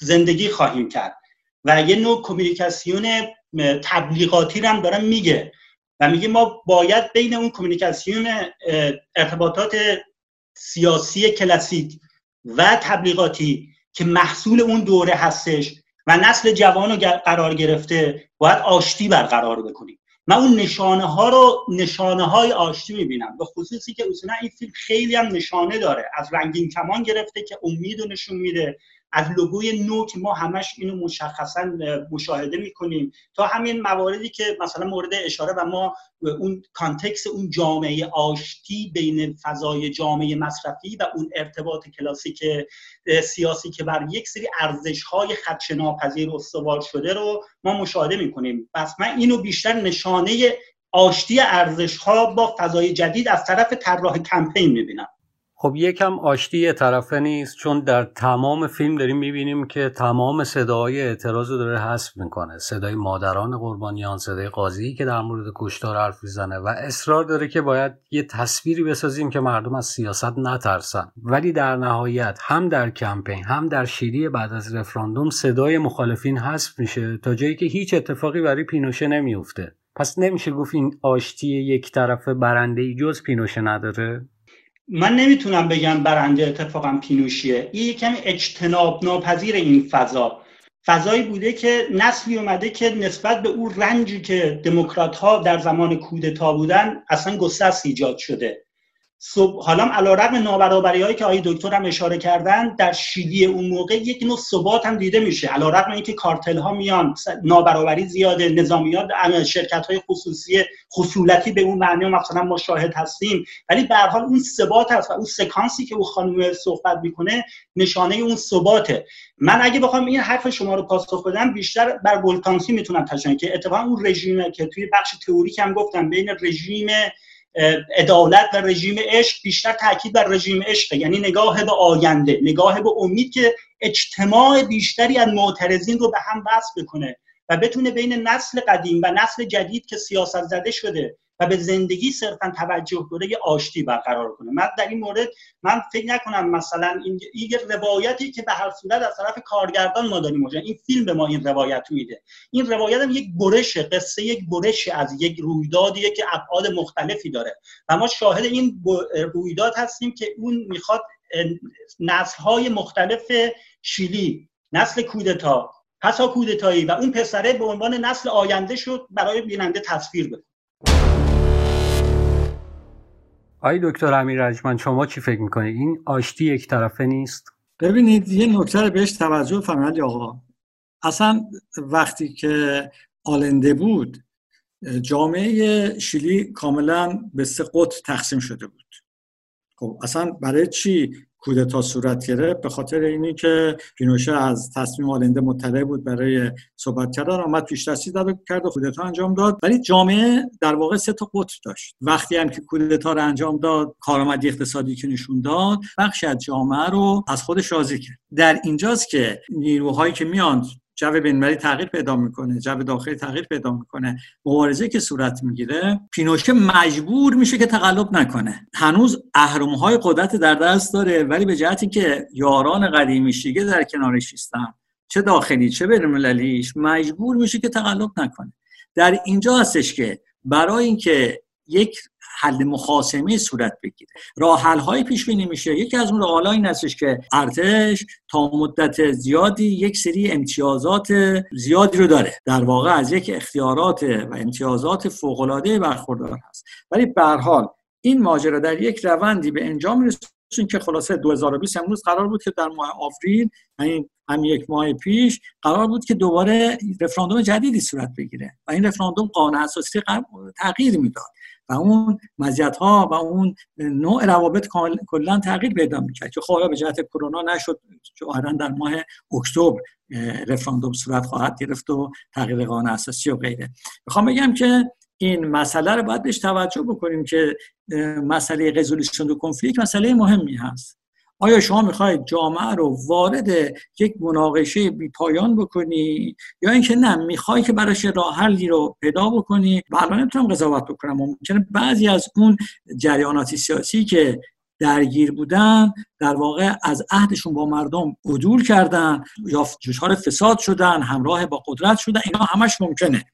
زندگی خواهیم کرد. و یه نوع کمیونیکاسیون تبلیغاتی رو هم دارم میگه و میگه ما باید بین اون کمیونیکاسیون ارتباطات سیاسی کلاسیک و تبلیغاتی که محصول اون دوره هستش و نسل جوان رو قرار گرفته باید آشتی برقرار بکنیم. من اون نشانه ها رو نشانه های آشتی می‌بینم. به خصوصی که اصولا این فیلم خیلی هم نشانه داره. از رنگین کمان گرفته که امید رو نشون میده. از لوگوی نو که ما همش اینو مشخصا مشاهده می‌کنیم. تا همین مواردی که مثلا مورد اشاره و ما اون context اون جامعه آشتی بین فضای جامعه مصرفی و اون ارتباط کلاسیک سیاسی که بر یک سری ارزش های خدشه‌ناپذیر استوار شده رو ما مشاهده می‌کنیم. پس من اینو بیشتر نشانه آشتی ارزش ها با فضای جدید از طرف طراح کمپین می‌بینم. خب یکم آشتی یه طرفه نیست چون در تمام فیلم داریم می‌بینیم که تمام صداهای اعتراض رو داره حذف می‌کنه. صدای مادران قربانیان صدای قاضی که در مورد کشتار حرف می‌زنه و اصرار داره که باید یه تصویری بسازیم که مردم از سیاست نترسن. ولی در نهایت هم در کمپین هم در شیلی بعد از رفراندوم صدای مخالفین حذف میشه تا جایی که هیچ اتفاقی برای پینوشه نمیفته پس نمیشه گفت این آشتی یک طرفه برنده جز پینوشه نداره؟ من نمی‌تونم بگم برنده اتفاقا پینوشیه. این کمی اجتناب ناپذیر این فضا. فضایی بوده که نسلی اومده که نسبت به اون رنجی که دموکرات ها در زمان کودتا بودن اصلا گسست ایجاد شده. صبح حالا علا رقم نابرابری هایی که آقای دکتر هم اشاره کردن در شیلی اون موقع یک نوع ثبات هم دیده میشه. علا رقم اینکه کارتل ها میان نابرابری زیاده نظامیات شرکت های خصوصی خصولتی به اون معنی مثلا ما شاهد هستیم. ولی به حال اون ثبات هست و اون سکانسی که اون خانم صحبت می‌کنه نشانه اون ثباته. من اگه بخوام این حرف شما رو پاسخ بدم بیشتر بر گلتانسی می‌تونم تشنه که اتفاقا اون رژیم که توی بخش تئوریک هم گفتم بین رژیم عدالت و رژیم عشق بیشتر تاکید بر رژیم عشق یعنی نگاه به آینده نگاه به امید که اجتماع بیشتری از معترضین رو به هم وصل بکنه و بتونه بین نسل قدیم و نسل جدید که سیاست زده شده به زندگی صرفا توجه داره یه آشتی برقرار کنه. من در این مورد من فکر نکنم مثلا این یه روایتی که به هر صورت از طرف کارگردان ما داریم این فیلم به ما این روایت میده. این روایت هم یک برش قصه یک برش از یک رویدادیه که ابعاد مختلفی داره. و ما شاهد این رویداد هستیم که اون می‌خواد نسل های مختلف شیلی نسل کودتا پسا کودتایی و اون پسره به عنوان نسل آینده شد برای بیننده تصویر بده. آی دکتر امیر رجمن شما چی فکر می‌کنید این آشتی یک طرفه نیست؟ ببینید یه نکته بهش توجه فرمایید آقا. اصلا وقتی که آلنده بود جامعه شیلی کاملا به سه قطب تقسیم شده بود. خب اصلا برای چی کودتا صورت گرفت به خاطر اینی که پینوشه از تصمیم آلنده مطلع بود برای صحبت کردن. آمد پیش دستی کرد و کودتا انجام داد. ولی جامعه در واقع سه تا قطب داشت. وقتی هم که کودتا رو انجام داد کارآمدی اقتصادی که نشون داد بخشی از جامعه رو از خودش راضی کرد. در اینجاست که نیروهایی که میان جو بین‌المللی تغییر پیدا می‌کنه جو داخلی تغییر پیدا می‌کنه. مبارزه که صورت می‌گیره پینوشه مجبور میشه که تقلب نکنه. هنوز اهرم‌های قدرت در دست داره ولی به جهتی که یاران قدیمیش دیگه در کنارش هستن چه داخلی چه بین‌المللیش مجبور میشه که تقلب نکنه. در اینجا هستش که برای اینکه یک حل مخاسمه صورت بگیره. راه حل های پیش بینی میشه. یکی از اون راه این هستش که ارتش تا مدت زیادی یک سری امتیازات زیادی رو داره. در واقع از یک اختیارات و امتیازات فوق العاده برخوردار هست. ولی به حال این ماجرا در یک روندی به انجام می‌رسه که خلاصه 2020 امروز قرار بود که در ماه آوریل یعنی هم یک ماه پیش قرار بود که دوباره رفراندوم جدیدی صورت بگیره. و این رفراندوم قانون اساسی تغییر می‌داد. و اون مزیت ها و اون نوع روابط کلا تغییر پیدا می‌کرد. که خب به جهت کرونا نشد ظاهرا در ماه اکتبر رفراندوم صورت خواهد گرفت و تغییر قانون اساسی و غیره. می‌خوام بگم که این مسئله رو باید بهش توجه بکنیم که مسئله رزولوشن دو کنفلیکت مسئله مهمی هست. آیا شما می‌خواید جامعه رو وارد یک مناقشه بی پایان بکنی؟ یا اینکه نه می‌خوای که براش راه حلی رو پیدا بکنی؟ و الان نمی‌تونم قضاوت بکنم. ممکنه بعضی از اون جریانات سیاسی که درگیر بودن در واقع از عهدشون با مردم عدول کردن یا جوشار فساد شدن همراه با قدرت شدن اینا همش ممکنه.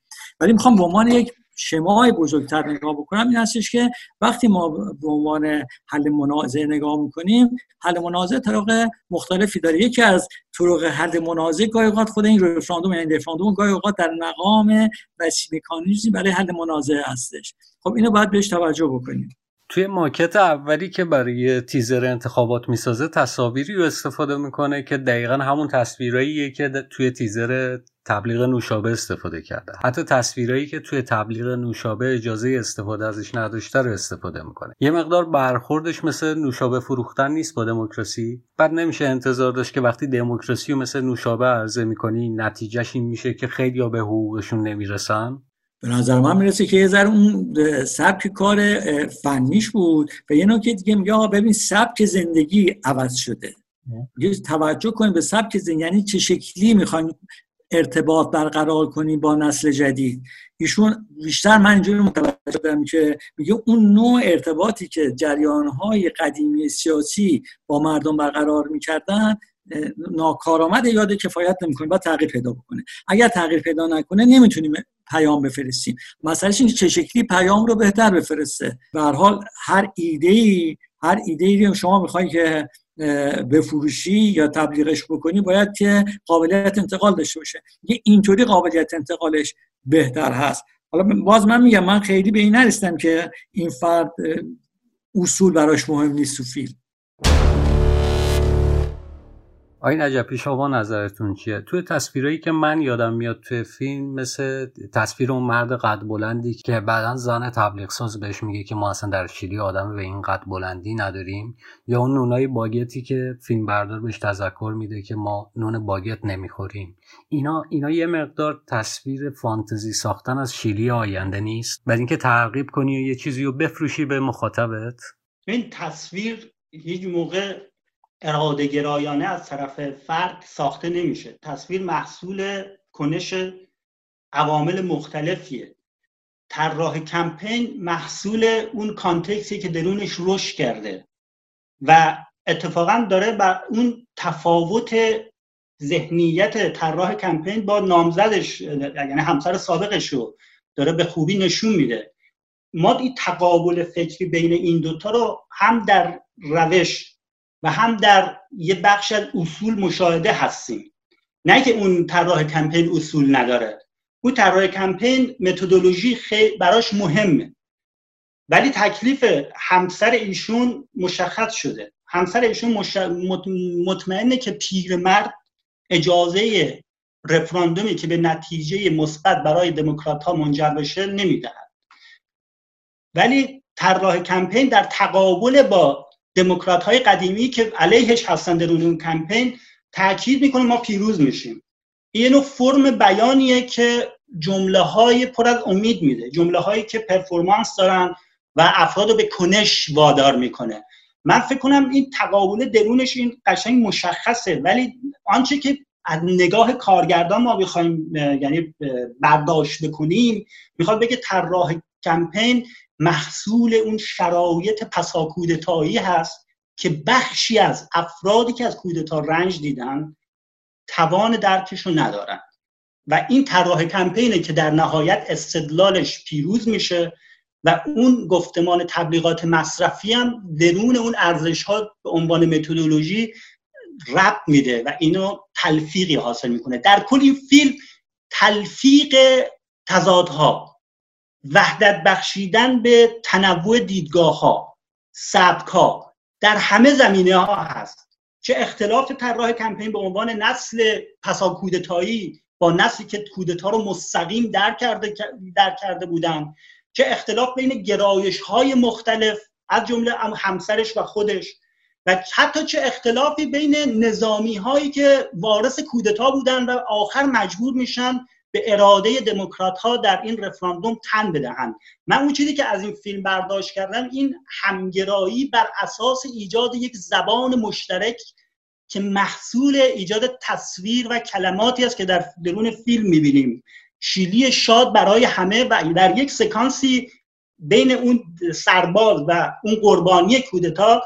ولی می‌خوام به عنوان یک شمای بزرگتر نگاه بکنم این هستش که وقتی ما به عنوان حل منازعه نگاه می‌کنیم حل منازعه طرق مختلفی داره. یکی از طرق حل منازعه گاهی اوقات خود این رفراندوم یعنی رفراندوم گاهی اوقات در مقام و مکانیزمی برای حل منازعه هستش. خب اینو باید بهش توجه بکنیم. توی ماکت اولی که برای تیزر انتخابات می‌سازه تصاویری رو استفاده می‌کنه که دقیقا همون تصویراییه که توی تیزر تبلیغ نوشابه استفاده کرده. حتی تصویرایی که توی تبلیغ نوشابه اجازه استفاده ازش نداشته رو استفاده می‌کنه. یه مقدار برخوردش مثل نوشابه فروختن نیست با دموکراسی. بعد نمیشه انتظار داشت که وقتی دموکراسی رو مثل نوشابه عرضه می‌کنی نتیجهش این میشه که خیلی به حقوقشون نمی‌رسن؟ به نظر من می‌رسه که یه ذره اون سبک کار فنیش بود. و یه نکته دیگه میگه آقا ببین سبک زندگی عوض شده. توجه کنیم به سبک زندگی یعنی چه شکلی می‌خوایم ارتباط برقرار کنیم با نسل جدید. ایشون بیشتر من اینجوری متوجه شدم که میگه اون نوع ارتباطی که جریانهای قدیمی سیاسی با مردم برقرار می‌کردن ناکارآمد یاد کفایت نمی‌کنه باید تغییر پیدا بکنه. اگر تغییر پیدا نکنه نمی‌تونیم پیام بفرستیم. مسئلهش این چه شکلی پیام رو بهتر بفرسته. به هر حال هر ایده ای هر ایده ای شما می‌خوای که بفروشی یا تبلیغش بکنی باید که قابلیت انتقال داشته باشه. یه اینطوری قابلیت انتقالش بهتر هست. حالا باز من میگم من خیلی به این نرسیدم که این فرد اصول براش مهم نیست تو فیلم. آقای نجفی شما نظرتون چیه؟ توی تصویرهایی که من یادم میاد توی فیلم مثل تصویر اون مرد قد بلندی که بعدا زن تبلیغ ساز بهش میگه که ما اصلا در شیلی آدم به این قد بلندی نداریم یا اون نونای باگتی که فیلم بردار بهش تذکر میده که ما نون باگت نمی‌خوریم. اینا اینا یه مقدار تصویر فانتزی ساختن از شیلی آینده نیست. بعد اینکه ترغیب کنی و یه چیزی رو بفروشی به مخاطبت. این تصویر هیچ موقع اراده گرایانه از طرف فرد ساخته نمیشه. تصویر محصول کنش عوامل مختلفیه. طراح کمپین محصول اون کانتکسی که درونش رشد کرده و اتفاقا داره بر اون تفاوت ذهنیت طراح کمپین با نامزدش یعنی همسر سابقش رو داره به خوبی نشون میده. ما این تقابل فکری بین این دوتا رو هم در روش و هم در یه بخش از اصول مشاهده هستیم. نه که اون طراح کمپین اصول نداره. اون طراح کمپین متدولوژی خیلی براش مهمه. ولی تکلیف همسر ایشون مشخص شده. همسر ایشون مش... مطمئنه که پیرمرد اجازه رفراندومی که به نتیجه مثبت برای دموکرات ها منجر بشه نمی‌دهد. ولی طراح کمپین در تقابل با دموکرات های قدیمی که علیهش هستن در اون کمپین تاکید می‌کنه ما پیروز میشیم. این نوع فرم بیانیه که جمله های پر از امید میده. جمله هایی که پرفورمانس دارن و افراد رو به کنش وادار می‌کنه. من فکر کنم این تقابل درونش این قشنگ مشخصه. ولی آنچه که از نگاه کارگردان ما بخوایم یعنی برداشت بکنیم می‌خواد بگه طراح کمپین محصول اون شرایط پساکودتایی هست که بخشی از افرادی که از کودتا رنج دیدن توان درکش رو ندارن. و این طراح کمپینه که در نهایت استدلالش پیروز میشه و اون گفتمان تبلیغات مصرفی هم درون اون ارزش ها به عنوان متدولوژی رب میده و اینو تلفیقی حاصل می‌کنه. در کل این فیلم تلفیق تضادها وحدت بخشیدن به تنوع دیدگاه ها سبک ها در همه زمینه ها هست. چه اختلاف طراح کمپین به عنوان نسل پسا کودتایی با نسلی که کودتا رو مستقیم در کرده, در کرده بودن چه اختلاف بین گرایش های مختلف از جمله همسرش و خودش و حتی چه اختلافی بین نظامی هایی که وارث کودتا بودن و آخر مجبور میشن به اراده دموکرات ها در این رفراندوم تن بدهند. من اون چیزی که از این فیلم برداشت کردم این همگرایی بر اساس ایجاد یک زبان مشترک که محصول ایجاد تصویر و کلماتی است که در درون فیلم می‌بینیم. شیلی شاد برای همه و در یک سکانسی بین اون سرباز و اون قربانی کودتا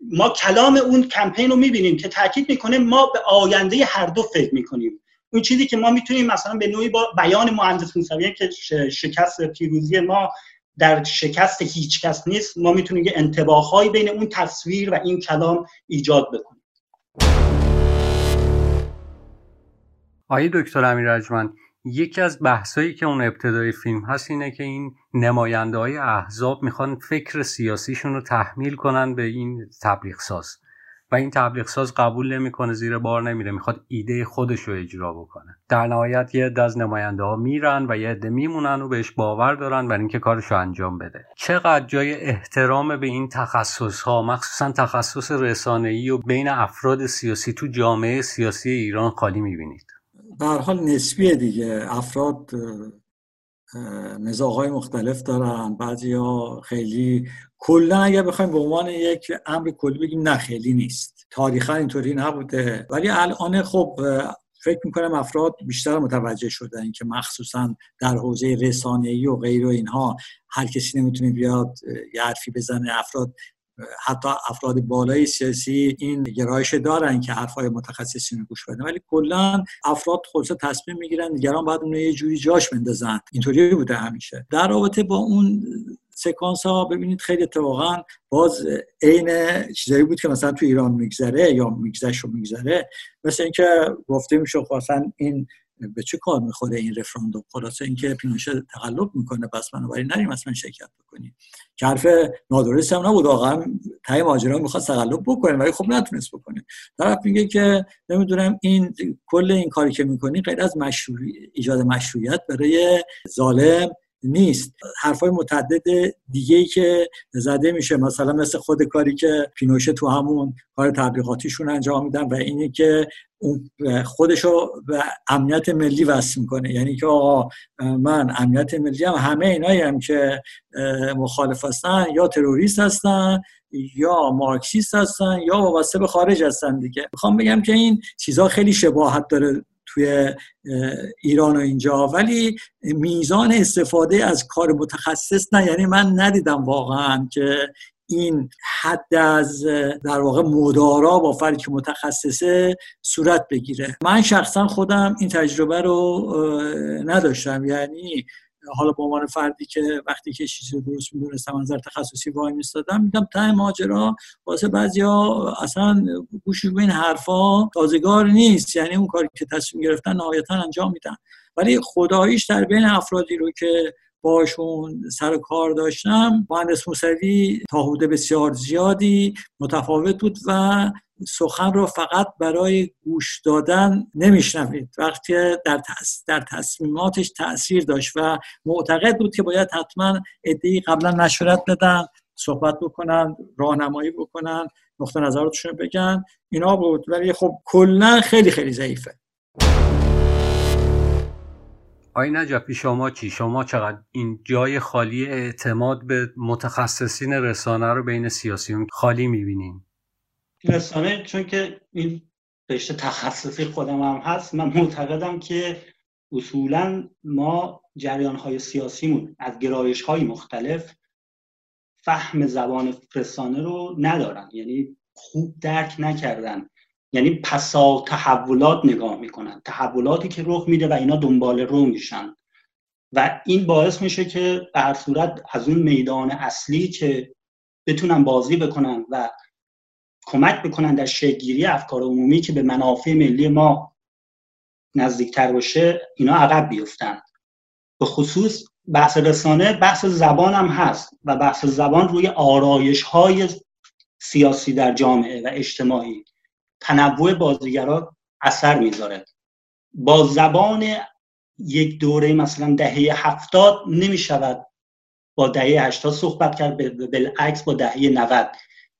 ما کلام اون کمپین رو می‌بینیم که تاکید می‌کنه ما به آینده هر دو فکر می‌کنیم. اون چیزی که ما می‌تونیم مثلا به نوعی با بیان مهندس موسوی که شکست پیروزی ما در شکست هیچ کس نیست ما می‌تونیم یه انتباههایی بین اون تصویر و این کلام ایجاد بکنیم. آقای دکتر امیر اجمن یکی از بحثایی که اون ابتدای فیلم هست اینه که این نماینده های احزاب می‌خوان فکر سیاسیشون رو تحمیل کنن به این تبلیغ ساز و این تبلیغ ساز قبول نمی‌کنه زیر بار نمیره. می‌خواد ایده خودش رو اجرا بکنه. در نهایت یه عده از نماینده ها میرن و یه عده میمونن و بهش باور دارن برای اینکه کارش انجام بده. چقدر جای احترام به این تخصص ها مخصوصا تخصص رسانه‌ای و بین افراد سیاسی تو جامعه سیاسی ایران خالی می‌بینید؟ به حال نسبیه دیگه. افراد مزاقهای مختلف دارن. بعضی ها خیلی کلا اگر بخوایم به عنوان یک امر کلی بگیم نه خیلی نیست. تاریخا اینطوری نبوده. ولی الان خب فکر می‌کنم افراد بیشتر متوجه شدن که مخصوصا در حوزه رسانه‌ای و غیر و اینها هر کسی نمی‌تونه بیاد یه حرفی بزنه. افراد حتی افراد بالای سیاسی این گرایش دارن که حرفای متخصصین گوش بدن. ولی کلا افراد خودش تصمیم می‌گیرن دیگران باید اون یه جوری جاش بندازن. اینطوری بوده همیشه. در رابطه با اون سکانس ها ببینید خیلی اتفاقا باز عین چیزایی بود که مثلا تو ایران میگذره یا میگذشت و میگذره. مثل اینکه گفته میشه خواستن خب این به چه کار می‌خوره این رفراندوم؟ خلاصه اینکه پینوشه تقلب می‌کنه پس بنابراین نریم اصلا شرکت بکنیم. که حرف نادرست هم نبود واقعا تای ماجرا می‌خواد تقلب بکنه ولی خب نتونست بکنه. طرف میگه که نمی‌دونم این کل این کاری که می‌کنی غیر از مشروع ایجاد مشروعیت برای ظالم نیست. حرفای متعدد دیگه ای که زده میشه مثلا مثل خود کاری که پینوشه تو همون کار تبلیغاتیشون انجام میدن و اینی که خودشو به امنیت ملی وصل می‌کنه. یعنی که آقا من امنیت ملی هم همه اینایی هم که مخالف هستن یا تروریست هستن یا مارکسیست هستن یا وابسته به خارج هستن دیگه. می‌خوام بگم که این چیزها خیلی شباهت داره توی ایران و اینجا. ولی میزان استفاده از کار متخصص نه. یعنی من ندیدم واقعا که این حد از در واقع مدارا با فردی که متخصصه صورت بگیره. من شخصا خودم این تجربه رو نداشتم. یعنی حالا به عنوان فردی که وقتی که چیزی رو درست می‌دونستم نظر تخصصی وای میستادم میگم ته ماجرا واسه بعضیا اصلا گوش به این حرفا تازگار نیست. یعنی اون کاری که تصمیم گرفتن نهایتا انجام میدن. ولی خداییش در بین افرادی رو که باشون سر کار داشتم. مهندس موسوی تا بسیار زیادی متفاوت بود و سخن رو فقط برای گوش دادن نمیشنوید. وقتی در, در تصمیماتش تاثیر داشت و معتقد بود که باید حتما ادهی قبلا مشورت بدن صحبت بکنن راهنمایی بکنن نقطه نظراتشون بگن. اینا بود. ولی خب کلا خیلی خیلی ضعیفه. آی نجفی شما چی؟ شما چقدر این جای خالی اعتماد به متخصصین رسانه رو بین سیاسیون خالی می‌بینین؟ رسانه چون که این رشته تخصصی خودم هم هست من معتقدم که اصولا ما جریان های سیاسیمون از گرایش های مختلف فهم زبان رسانه رو ندارن یعنی خوب درک نکردن یعنی پسا تحولات نگاه می‌کنن. تحولاتی که رخ میده و اینا دنبال رو میشن. و این باعث میشه که در صورت از اون میدان اصلی که بتونن بازی بکنن و کمک بکنن در شکلگیری افکار عمومی که به منافع ملی ما نزدیکتر باشه اینا عقب بیفتن. به خصوص بحث رسانه بحث زبان هم هست و بحث زبان روی آرایش های سیاسی در جامعه و اجتماعی. تنوع بازیگرا اثر می‌ذاره. با زبان یک دوره مثلا دهه هفتاد نمی‌شود با دهه هشتاد صحبت کرد بالعکس با دهه 90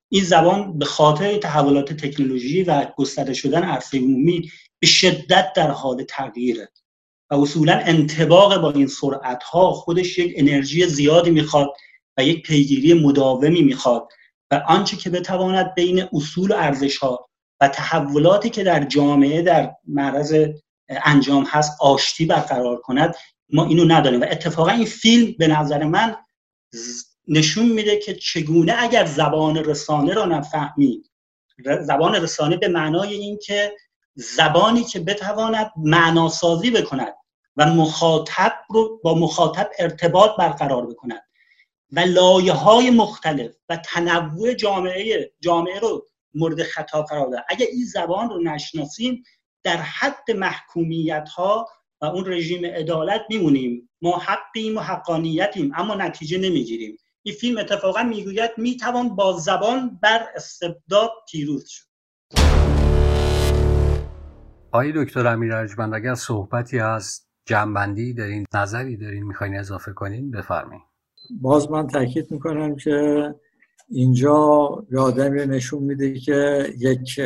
این زبان به خاطر تحولات تکنولوژی و گسترده شدن عرصه عمومی به شدت در حال تغییره و اصولا انتباق با این سرعت ها خودش یک انرژی زیادی می‌خواد و یک پیگیری مداومی می‌خواد و آنچه که بتواند بین اصول و ارزش ها و تحولاتی که در جامعه در معرض انجام هست آشتی برقرار کند ما اینو نداریم و اتفاقا این فیلم به نظر من نشون میده که چگونه اگر زبان رسانه را نفهمی زبان رسانه به معنای اینکه زبانی که بتواند معناسازی بکند و مخاطب رو با مخاطب ارتباط برقرار بکند و لایه های مختلف و تنوع جامعه جامعه رو مورد خطاب قرار داد اگر این زبان رو نشناسیم در حد محکومیت ها و و اون رژیم عدالت میمونیم. ما حقیم و حقانیتیم اما نتیجه نمی‌گیریم. این فیلم اتفاقا می‌گوید می‌توان با زبان بر استبداد پیروز شد. آقای دکتر امیر ارجمند اگر صحبتی از جنبندی دارین نظری دارین می‌خواین اضافه کنین بفرمایید باز من تاکید می‌کنم که اینجا به آدمی نشون میده که یک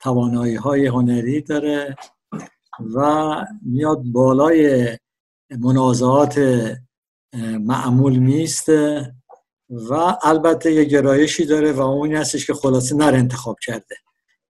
توانایی های هنری داره و میاد بالای منازعات معمول میسته و البته یه گرایشی داره و اون هستش که خلاصه نر انتخاب کرده.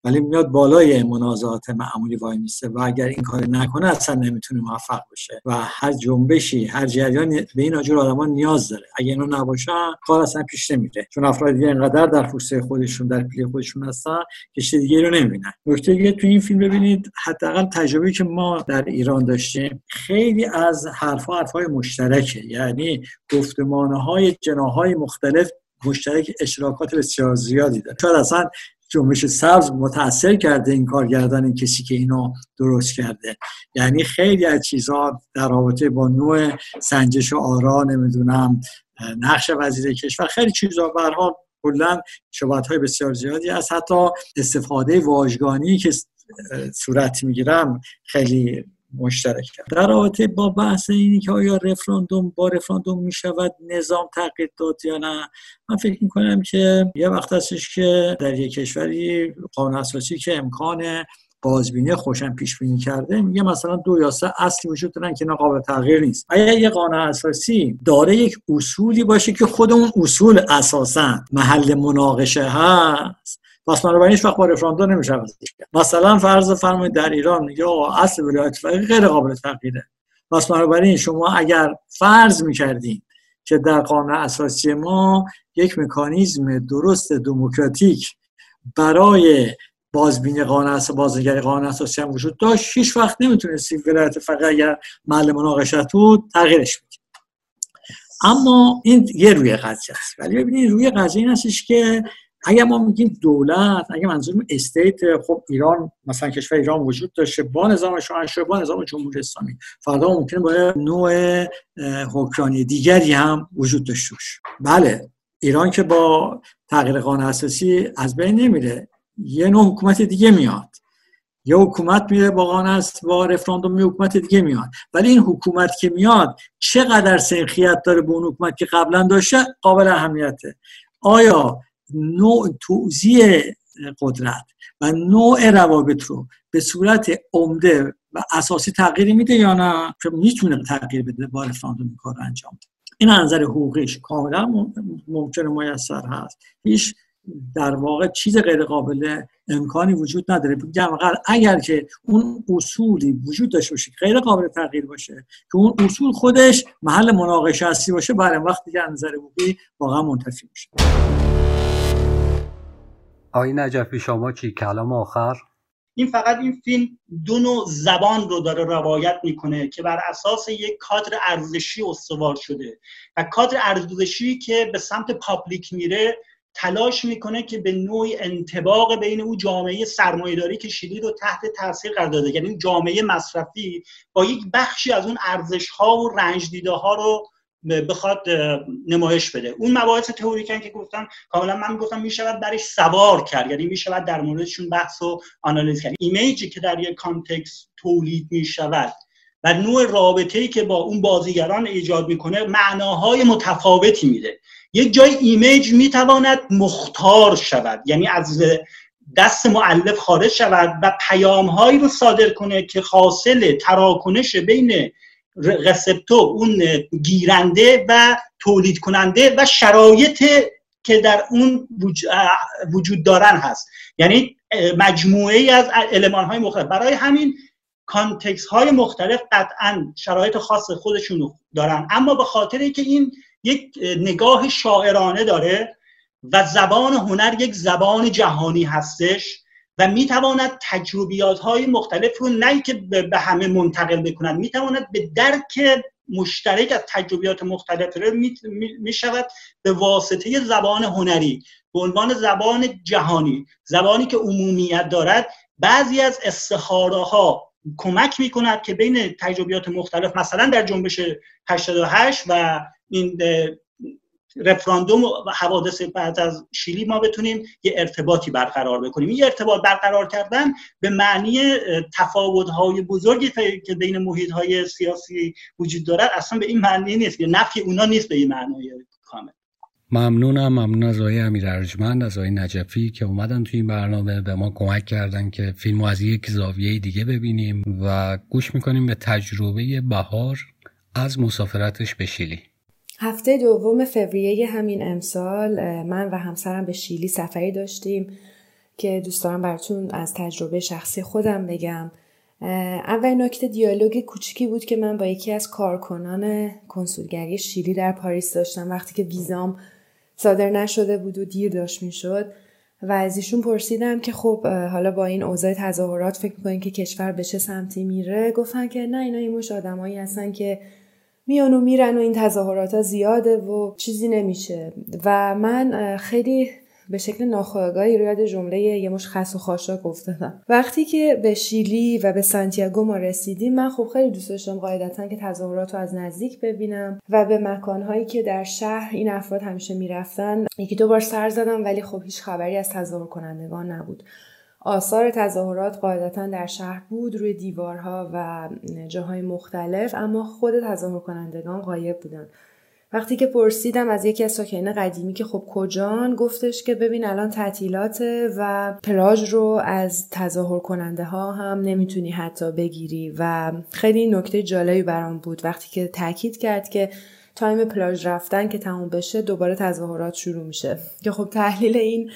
ولی میاد بالای منازعات معمولی وای میسته و اگر این کار نکنه اصلا نمی‌تونه موفق بشه. و هر جنبشی هر جریانی به این آجور آدما نیاز داره. اگه اینو نباشه کار اصلا پیش نمیره. چون افراد دیگه اینقدر در پوسته خودشون در پلی خودشون هستن که چیز دیگه رو نمی‌بینن. نکته دیگه تو این فیلم ببینید حداقل تجربه که ما در ایران داشتیم خیلی از حرفها حرفهای مشترکه. یعنی گفتمانهای جناهای مختلف مشترک اشتراکات بسیار زیادی داره. شاید اصلا جنبش سبز متاثر کرده این کارگردان این کسی که اینو درست کرده. یعنی خیلی از چیزها در رابطه با نوع سنجش آرا نمی‌دونم نقش وزیر کشور خیلی چیزها برها کلا شباهت های بسیار زیادی از حتی استفاده واژگانی که صورت می‌گیرم خیلی مشترک در رابطه با بحث اینی که آیا رفراندوم با رفراندوم می شود نظام تغییر داد یا نه من فکر می کنم که یه وقت هستش که در یک کشوری قانون اساسی که امکان بازبینی خوشم پیش بینی کرده میگه مثلا دو یا سه اصلی وجود دارن که قابل تغییر نیست. اگر یه قانون اساسی داره یک اصولی باشه که خود اون اصول اساسا محل مناقشه هست پس بنابراین هیچ وقت با رفراندوم نمیشه مثلا فرض فرمایید در ایران میگه اصل ولایت فقیه غیر قابل تغییره. پس بنابراین شما اگر فرض می‌کردین که در قانون اساسی ما یک مکانیزم درست دموکراتیک برای بازبینی قانون اساسی بازنگری قانون اساسی هم وجود داشت هیچ وقت نمی‌تونستی ولایت فقیه اگر محل مناقشت بود تغییرش می‌دید اما این یه روی قضیه است. ولی ببینید روی قضیه این هستش که اگر ما میگیم دولت اگر منظورم استیت خب ایران مثلا کشور ایران وجود داشته با نظام شاهنشاهی با نظام جمهوری اسلامی. فردا ممکنه با نوع حکمرانی دیگری هم وجود داشته باشه. بله ایران که با تغییر قانون اساسی از بین نمیره. یه نوع حکومت دیگه میاد. یه حکومت میره با قانون با رفراندوم یه حکومت دیگه میاد. ولی این حکومت که میاد چقدر سنخیت داره به اون حکومت که قبلا داشته؟ قابل اهمیته. آیا نوع توزیع قدرت و نوع روابط رو به صورت عمده و اساسی تغییر میده یا نه؟ که می‌تونه تغییر بده با رفراندوم کار انجام این نظر حقوقیش کاملا ممکن میسر هست. هیچ در واقع چیز غیر قابل امکانی وجود نداره. بگم اگر که اون اصولی وجود داشته باشه غیر قابل تغییر باشه که اون اصول خودش محل مناقشه هستی باشه برای وقتی که نظر حقوقی واقعا منتفی میشه. آقای نجفی شما چی؟ کلام آخر؟ این فقط این فیلم دو نوع زبان رو داره روایت می‌کنه که بر اساس یک کادر ارزشی استوار شده و کادر ارزشی که به سمت پابلیک میره تلاش می‌کنه که به نوعی انتباق بین او جامعه سرمایهداری که شدید و تحت تاثیر قرار داده. یعنی جامعه مصرفی با یک بخشی از اون ارزش ها و رنج دیده ها رو بخواد نمایش بده. اون مباحث تئوریکن که گفتم کاملا من گفتم می‌شود برش سوار کرد. یعنی می‌شود در موردشون بحث و آنالیز کرد. image ی که در یک context تولید می‌شود و نوع رابطه ای که با اون بازیگران ایجاد می‌کنه معناهای متفاوتی میده. یک جای image می‌تواند خودمختار شود. یعنی از دست مولف خارج شود و پیامهایی رو صادر کنه که حاصل تراکنش بین رسپتو اون گیرنده و تولید کننده و شرایط که در اون وجود دارن هست. یعنی مجموعه ای از علمان های مختلف. برای همین کانتکس های مختلف قطعا شرایط خاص خودشون دارن. اما به خاطر که این یک نگاه شاعرانه داره و زبان هنر یک زبان جهانی هستش و می‌تواند تجربیات های مختلف رو نه که به همه منتقل بکنند می‌تواند به درک مشترک از تجربیات مختلف رو می شود به واسطه زبان هنری به عنوان زبان جهانی زبانی که عمومیت دارد. بعضی از استخاره ها کمک می‌کند که بین تجربیات مختلف مثلا در جنبش 88 و این رفراندوم و حوادث بعد از شیلی ما بتونیم یه ارتباطی برقرار بکنیم. یه ارتباط برقرار کردن به معنی تفاوت‌های بزرگی که بین محیط‌های سیاسی وجود دارد اصلا به این معنی نیست. یا نفی اونا نیست به این معنای کامل. ممنونم. ممنون از آقای امیر ارجمند از آقای نجفی که اومدن توی این برنامه به ما کمک کردن که فیلم از یک زاویه دیگه ببینیم و گوش می‌کنیم به تجربه بهار از مسافرتش به شیلی. هفته دوم فوریه همین امسال من و همسرم به شیلی سفری داشتیم که دوست دارم براتون از تجربه شخصی خودم بگم. اول نکته دیالوگ کوچیکی بود که من با یکی از کارکنان کنسولگری شیلی در پاریس داشتم. وقتی که ویزام صادر نشده بود و دیر داشت می‌شد و از ایشون پرسیدم که خب حالا با این اوضاع تظاهرات فکر می‌کنین که کشور به چه سمتی میره؟ گفتن که نه اینا این مش آدمایی هستن که میان و میرن و این تظاهرات ها زیاده و چیزی نمیشه. و من خیلی به شکل ناخودآگاهی رو یاد جمله یه مش خس و خاشاک افتادم. وقتی که به شیلی و به سانتیاگو ما رسیدیم من خب خیلی دوست داشتم قاعدتا که تظاهرات رو از نزدیک ببینم و به مکانهایی که در شهر این افراد همیشه می‌رفتن یکی دو بار سر زدم ولی خب هیچ خبری از تظاهر کنندگان نبود. آثار تظاهرات قاعدتا در شهر بود روی دیوارها و جاهای مختلف اما خود تظاهر کنندگان غایب بودن. وقتی که پرسیدم از یکی از ساکنین قدیمی که خب کجان گفتش که ببین الان تعطیلات و پلاژ رو از تظاهر کننده ها هم نمی‌تونی حتی بگیری و خیلی نکته جالبی برام بود. وقتی که تاکید کرد که time پلاژ رفتن که تموم بشه دوباره تظاهرات شروع میشه. که خب تحلیل این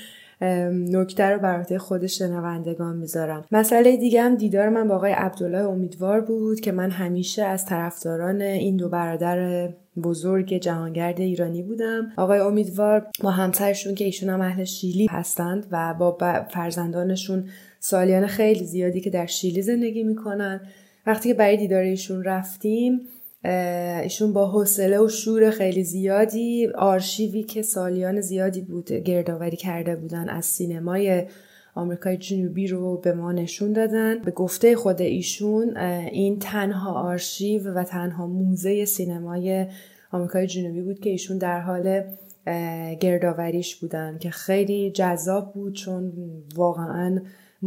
نکته رو برای خود شنوندگان می‌ذارم. مسئله دیگه هم دیدار من با آقای عبدالله امیدوار بود که من همیشه از طرفداران این دو برادر بزرگ جهانگرد ایرانی بودم. آقای امیدوار با همسرشون که ایشون هم اهل شیلی هستند و با فرزندانشون سالیان خیلی زیادی که در شیلی زندگی می‌کنن. وقتی که برای دیدار ایشون رفتیم ایشون با حوصله و شور خیلی زیادی آرشیوی که سالیان زیادی بود گردآوری کرده بودن از سینمای آمریکای جنوبی رو به ما نشون دادن. به گفته خود ایشون این تنها آرشیو و تنها موزه سینمای آمریکای جنوبی بود که ایشون در حال گردآوریش بودن که خیلی جذاب بود چون واقعا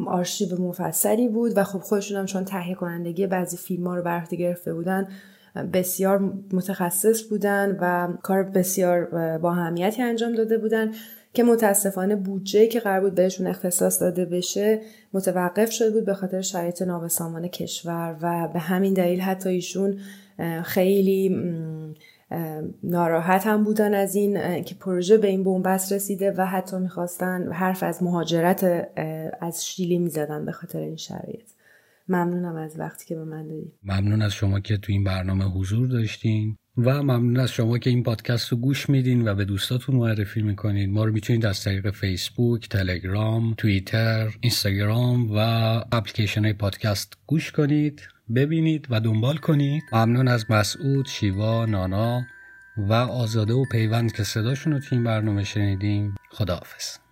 آرشیو مفصلی بود و خب خودشون هم چون تهیه کنندگی بعضی فیلم ها رو بر گرفته بودن. بسیار متخصص بودن و کار بسیار با اهمیتی انجام داده بودن که متاسفانه بودجه که قرار بود بهشون اختصاص داده بشه متوقف شده بود به خاطر شرایط نابسامان کشور و به همین دلیل حتی ایشون خیلی ناراحت هم بودن از این که پروژه به این بنبست رسیده و حتی می‌خواستن حرف از مهاجرت از شیلی می‌زدن به خاطر این شرایط. ممنونم از وقتی که به من دادید ممنون از شما که تو این برنامه حضور داشتین و ممنون از شما که این پادکست رو گوش میدین و به دوستاتون معرفی می‌کنین. ما رو می‌تونید از طریق فیسبوک، تلگرام، توییتر، اینستاگرام و اپلیکیشن های پادکست گوش کنید ببینید و دنبال کنید. ممنون از مسعود، شیوا، نانا و آزاده و پیوند که صداشون رو تو این برنامه شنیدیم خداحافظ.